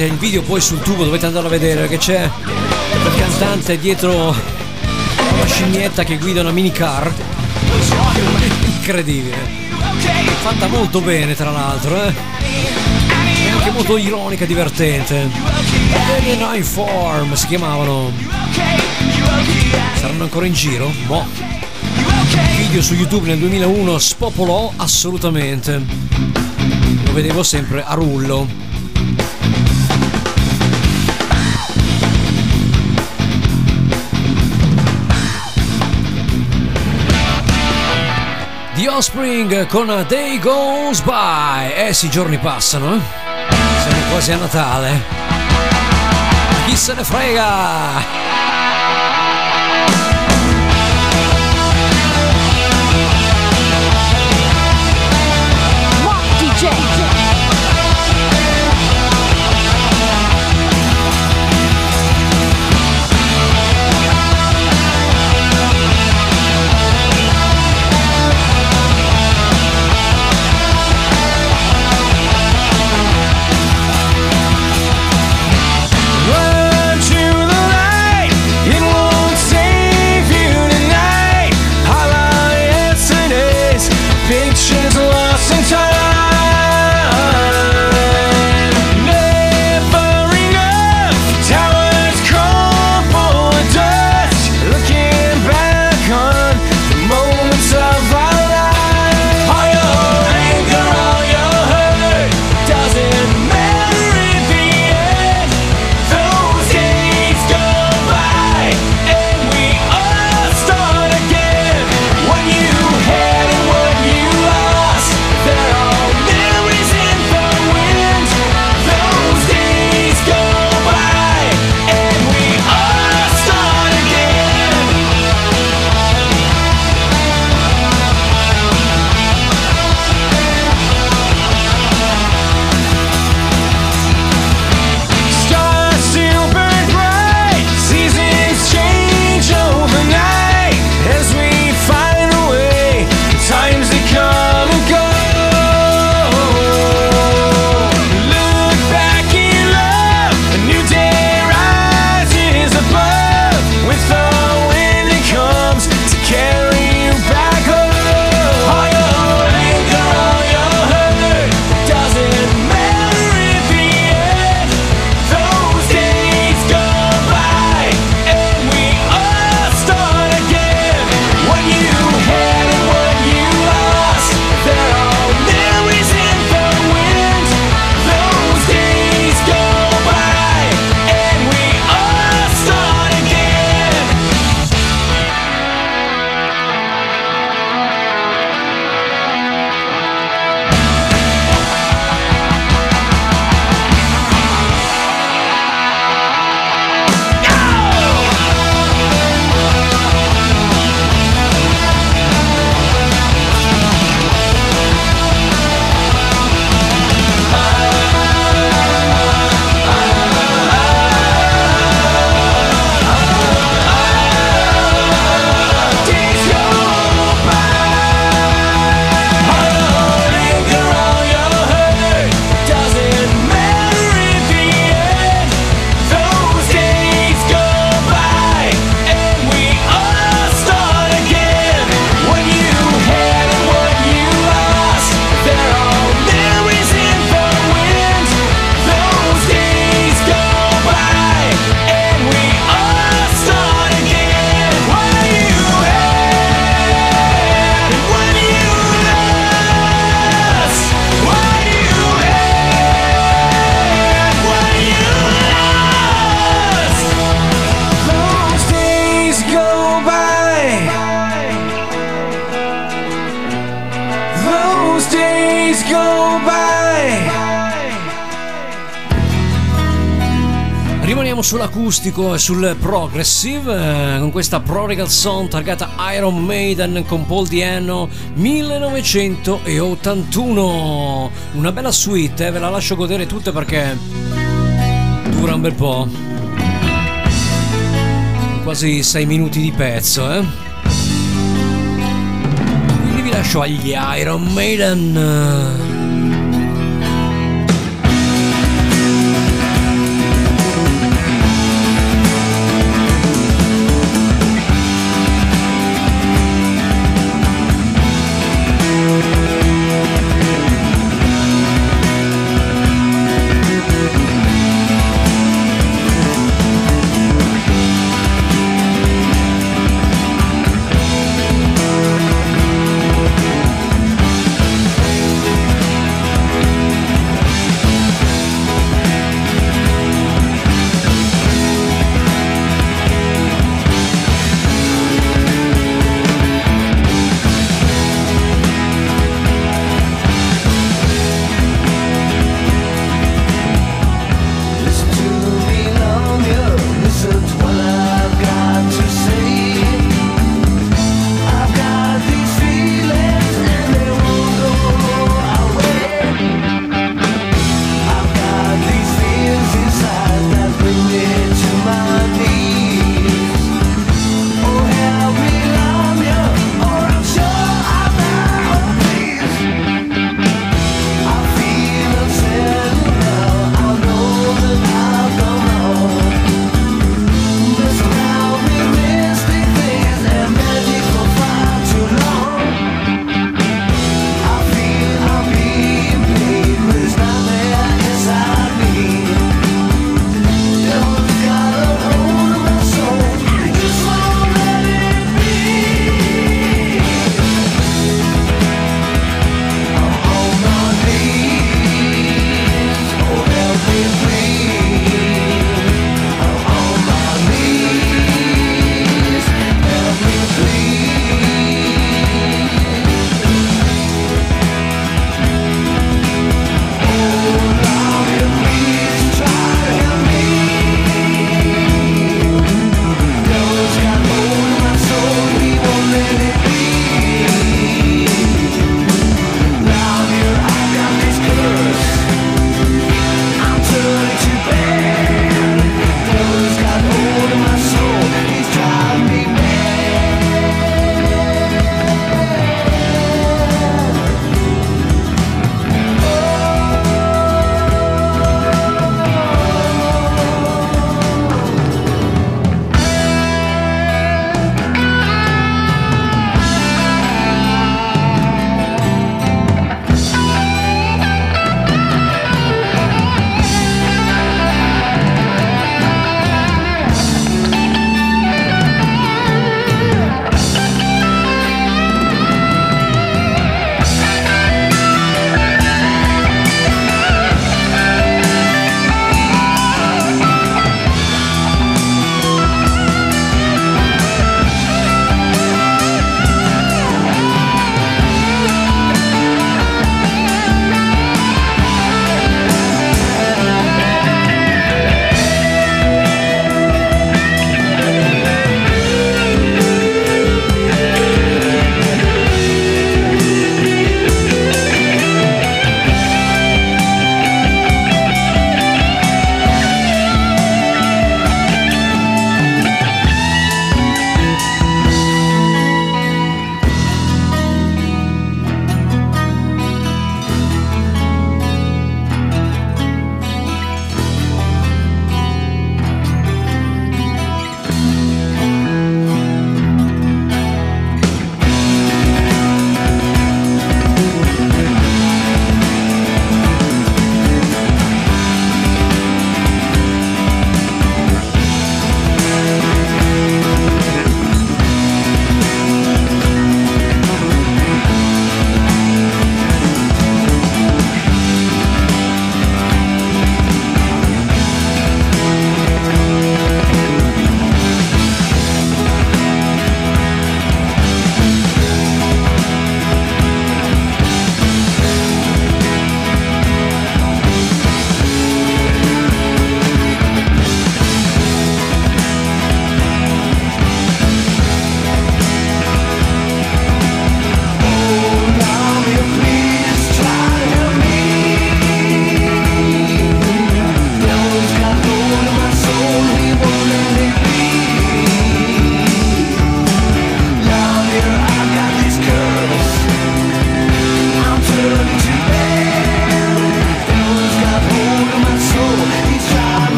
divertente, il video poi sul tubo dovete andare a vedere che c'è il cantante dietro una scimmietta che guida una minicar. Incredibile. Fatta molto bene tra l'altro, eh. E anche molto ironica e divertente. Alien Nine Form si chiamavano. Saranno ancora in giro? Boh. Video su YouTube nel 2001 spopolò assolutamente. Lo vedevo sempre a rullo. The Offspring con A Day Goes By. Eh sì, i giorni passano, eh. Siamo quasi a Natale. Chi se ne frega? Rimaniamo sull'acustico e sul progressive eh, con questa Prodigal Song targata Iron Maiden con Paul Diano 1981. Una bella suite, eh, ve la lascio godere tutte perché dura un bel po'. Quasi 6 minuti di pezzo, eh. Quindi vi lascio agli Iron Maiden.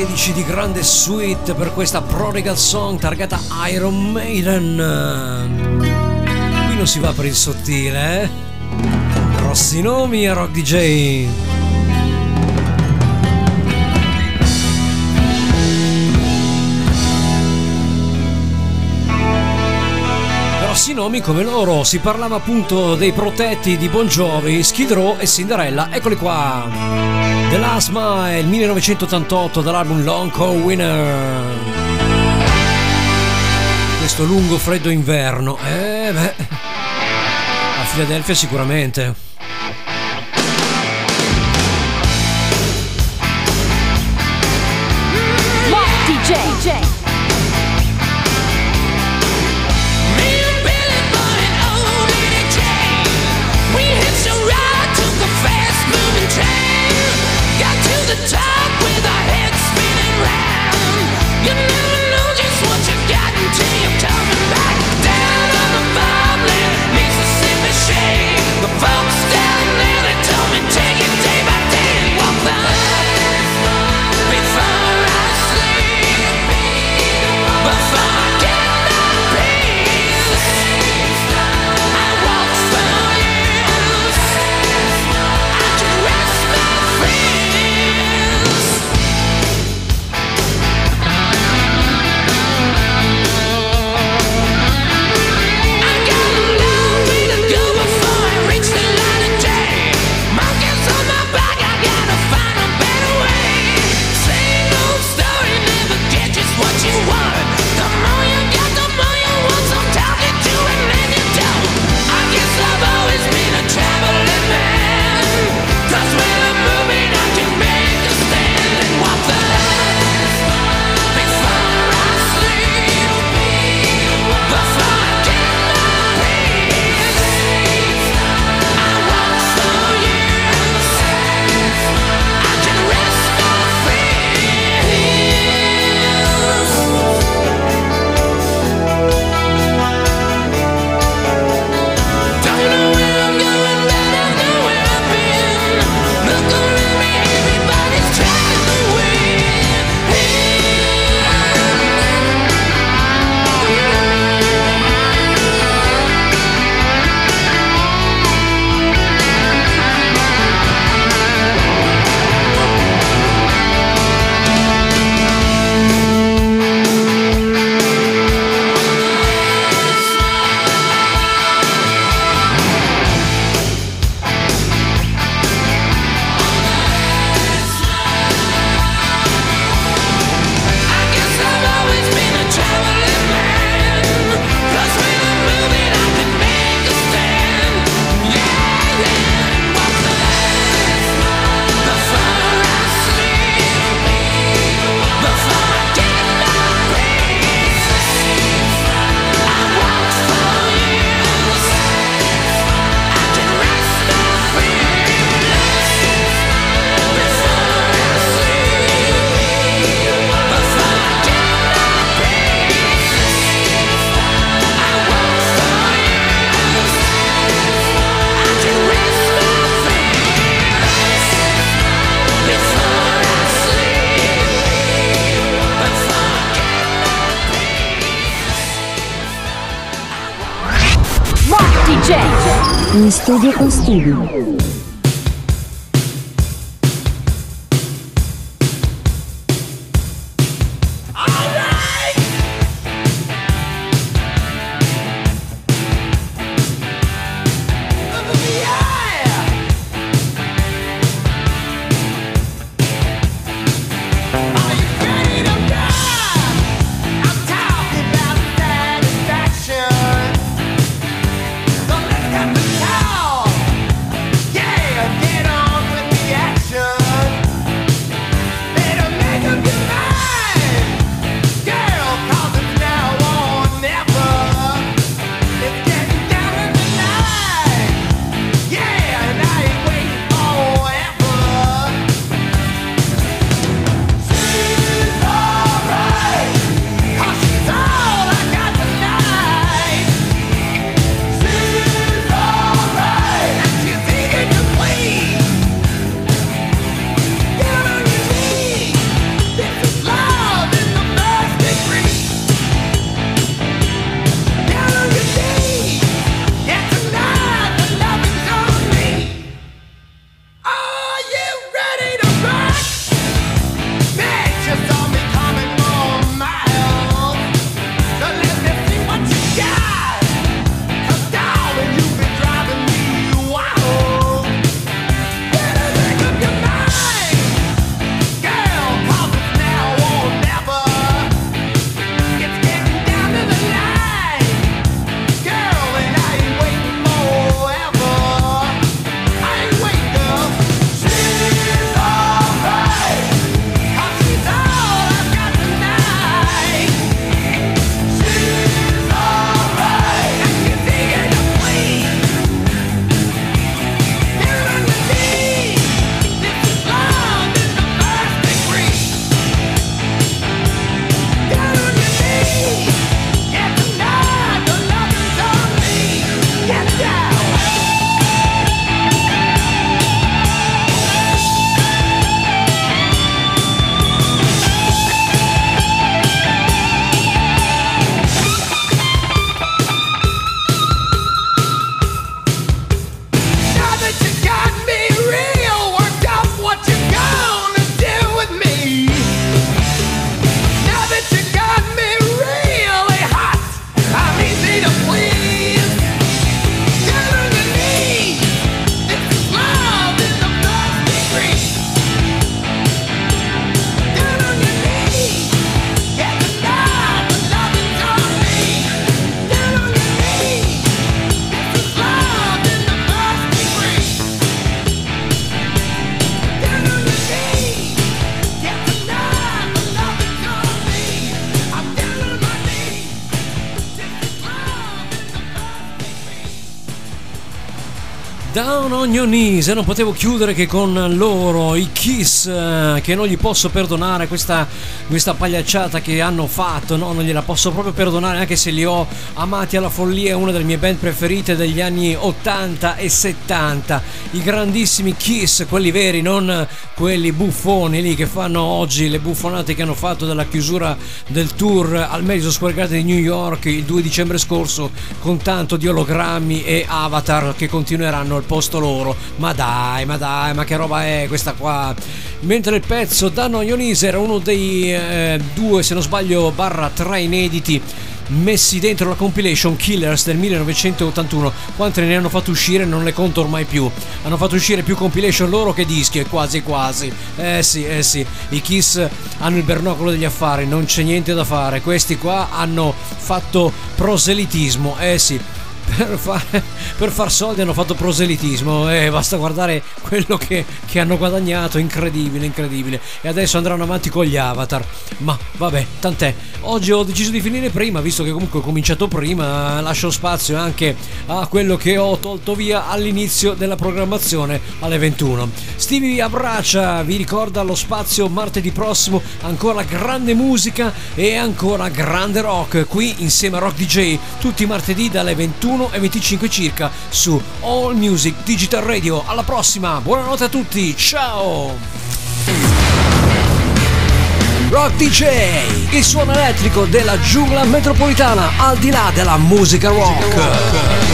12 di grande suite per questa Prodigal Song targata Iron Maiden. Qui non si va per il sottile, eh? Grossi nomi a Rock DJ. Grossi nomi come loro. Si parlava appunto dei protetti di Bon Jovi, Skid Row e Cinderella. Eccoli qua. The Last Mile 1988 dall'album Long Cold Winner. Questo lungo freddo inverno. Eh beh. A Filadelfia sicuramente. Rock DJ. In studio con Down on your knees e non potevo chiudere che con loro, i Kiss, eh, che non gli posso perdonare questa, questa pagliacciata che hanno fatto, no, non gliela posso proprio perdonare anche se li ho amati alla follia, è una delle mie band preferite degli anni 80 e 70, i grandissimi Kiss, quelli veri, non quelli buffoni lì che fanno oggi le buffonate che hanno fatto dalla chiusura del tour al Madison Square Garden di New York il 2 dicembre scorso con tanto di ologrammi e avatar che continueranno al posto loro. Ma dai, ma dai, ma che roba è questa qua? Mentre il pezzo Danno Ionise era uno dei eh, due, se non sbaglio, barra tre inediti messi dentro la compilation Killers del 1981 quante ne hanno fatto uscire non le conto ormai più. Hanno fatto uscire più compilation loro che dischi quasi quasi. Eh sì eh sì. I Kiss hanno il bernocolo degli affari non c'è niente da fare. Questi qua hanno fatto proselitismo eh sì per, fare, per far soldi hanno fatto proselitismo e basta guardare quello che, che, hanno guadagnato, incredibile, incredibile. E adesso andranno avanti con gli avatar. Ma vabbè, tant'è. Oggi ho deciso di finire prima, visto che comunque ho cominciato prima, lascio spazio anche a quello che ho tolto via all'inizio della programmazione alle 21. Stevie vi abbraccia, vi ricorda lo spazio martedì prossimo, ancora grande musica e ancora grande rock qui insieme a Rock DJ, tutti i martedì dalle 21 21 e 25 circa su All Music Digital Radio. Alla prossima, buonanotte a tutti, ciao! Rock DJ, il suono elettrico della giungla metropolitana al di là della musica rock.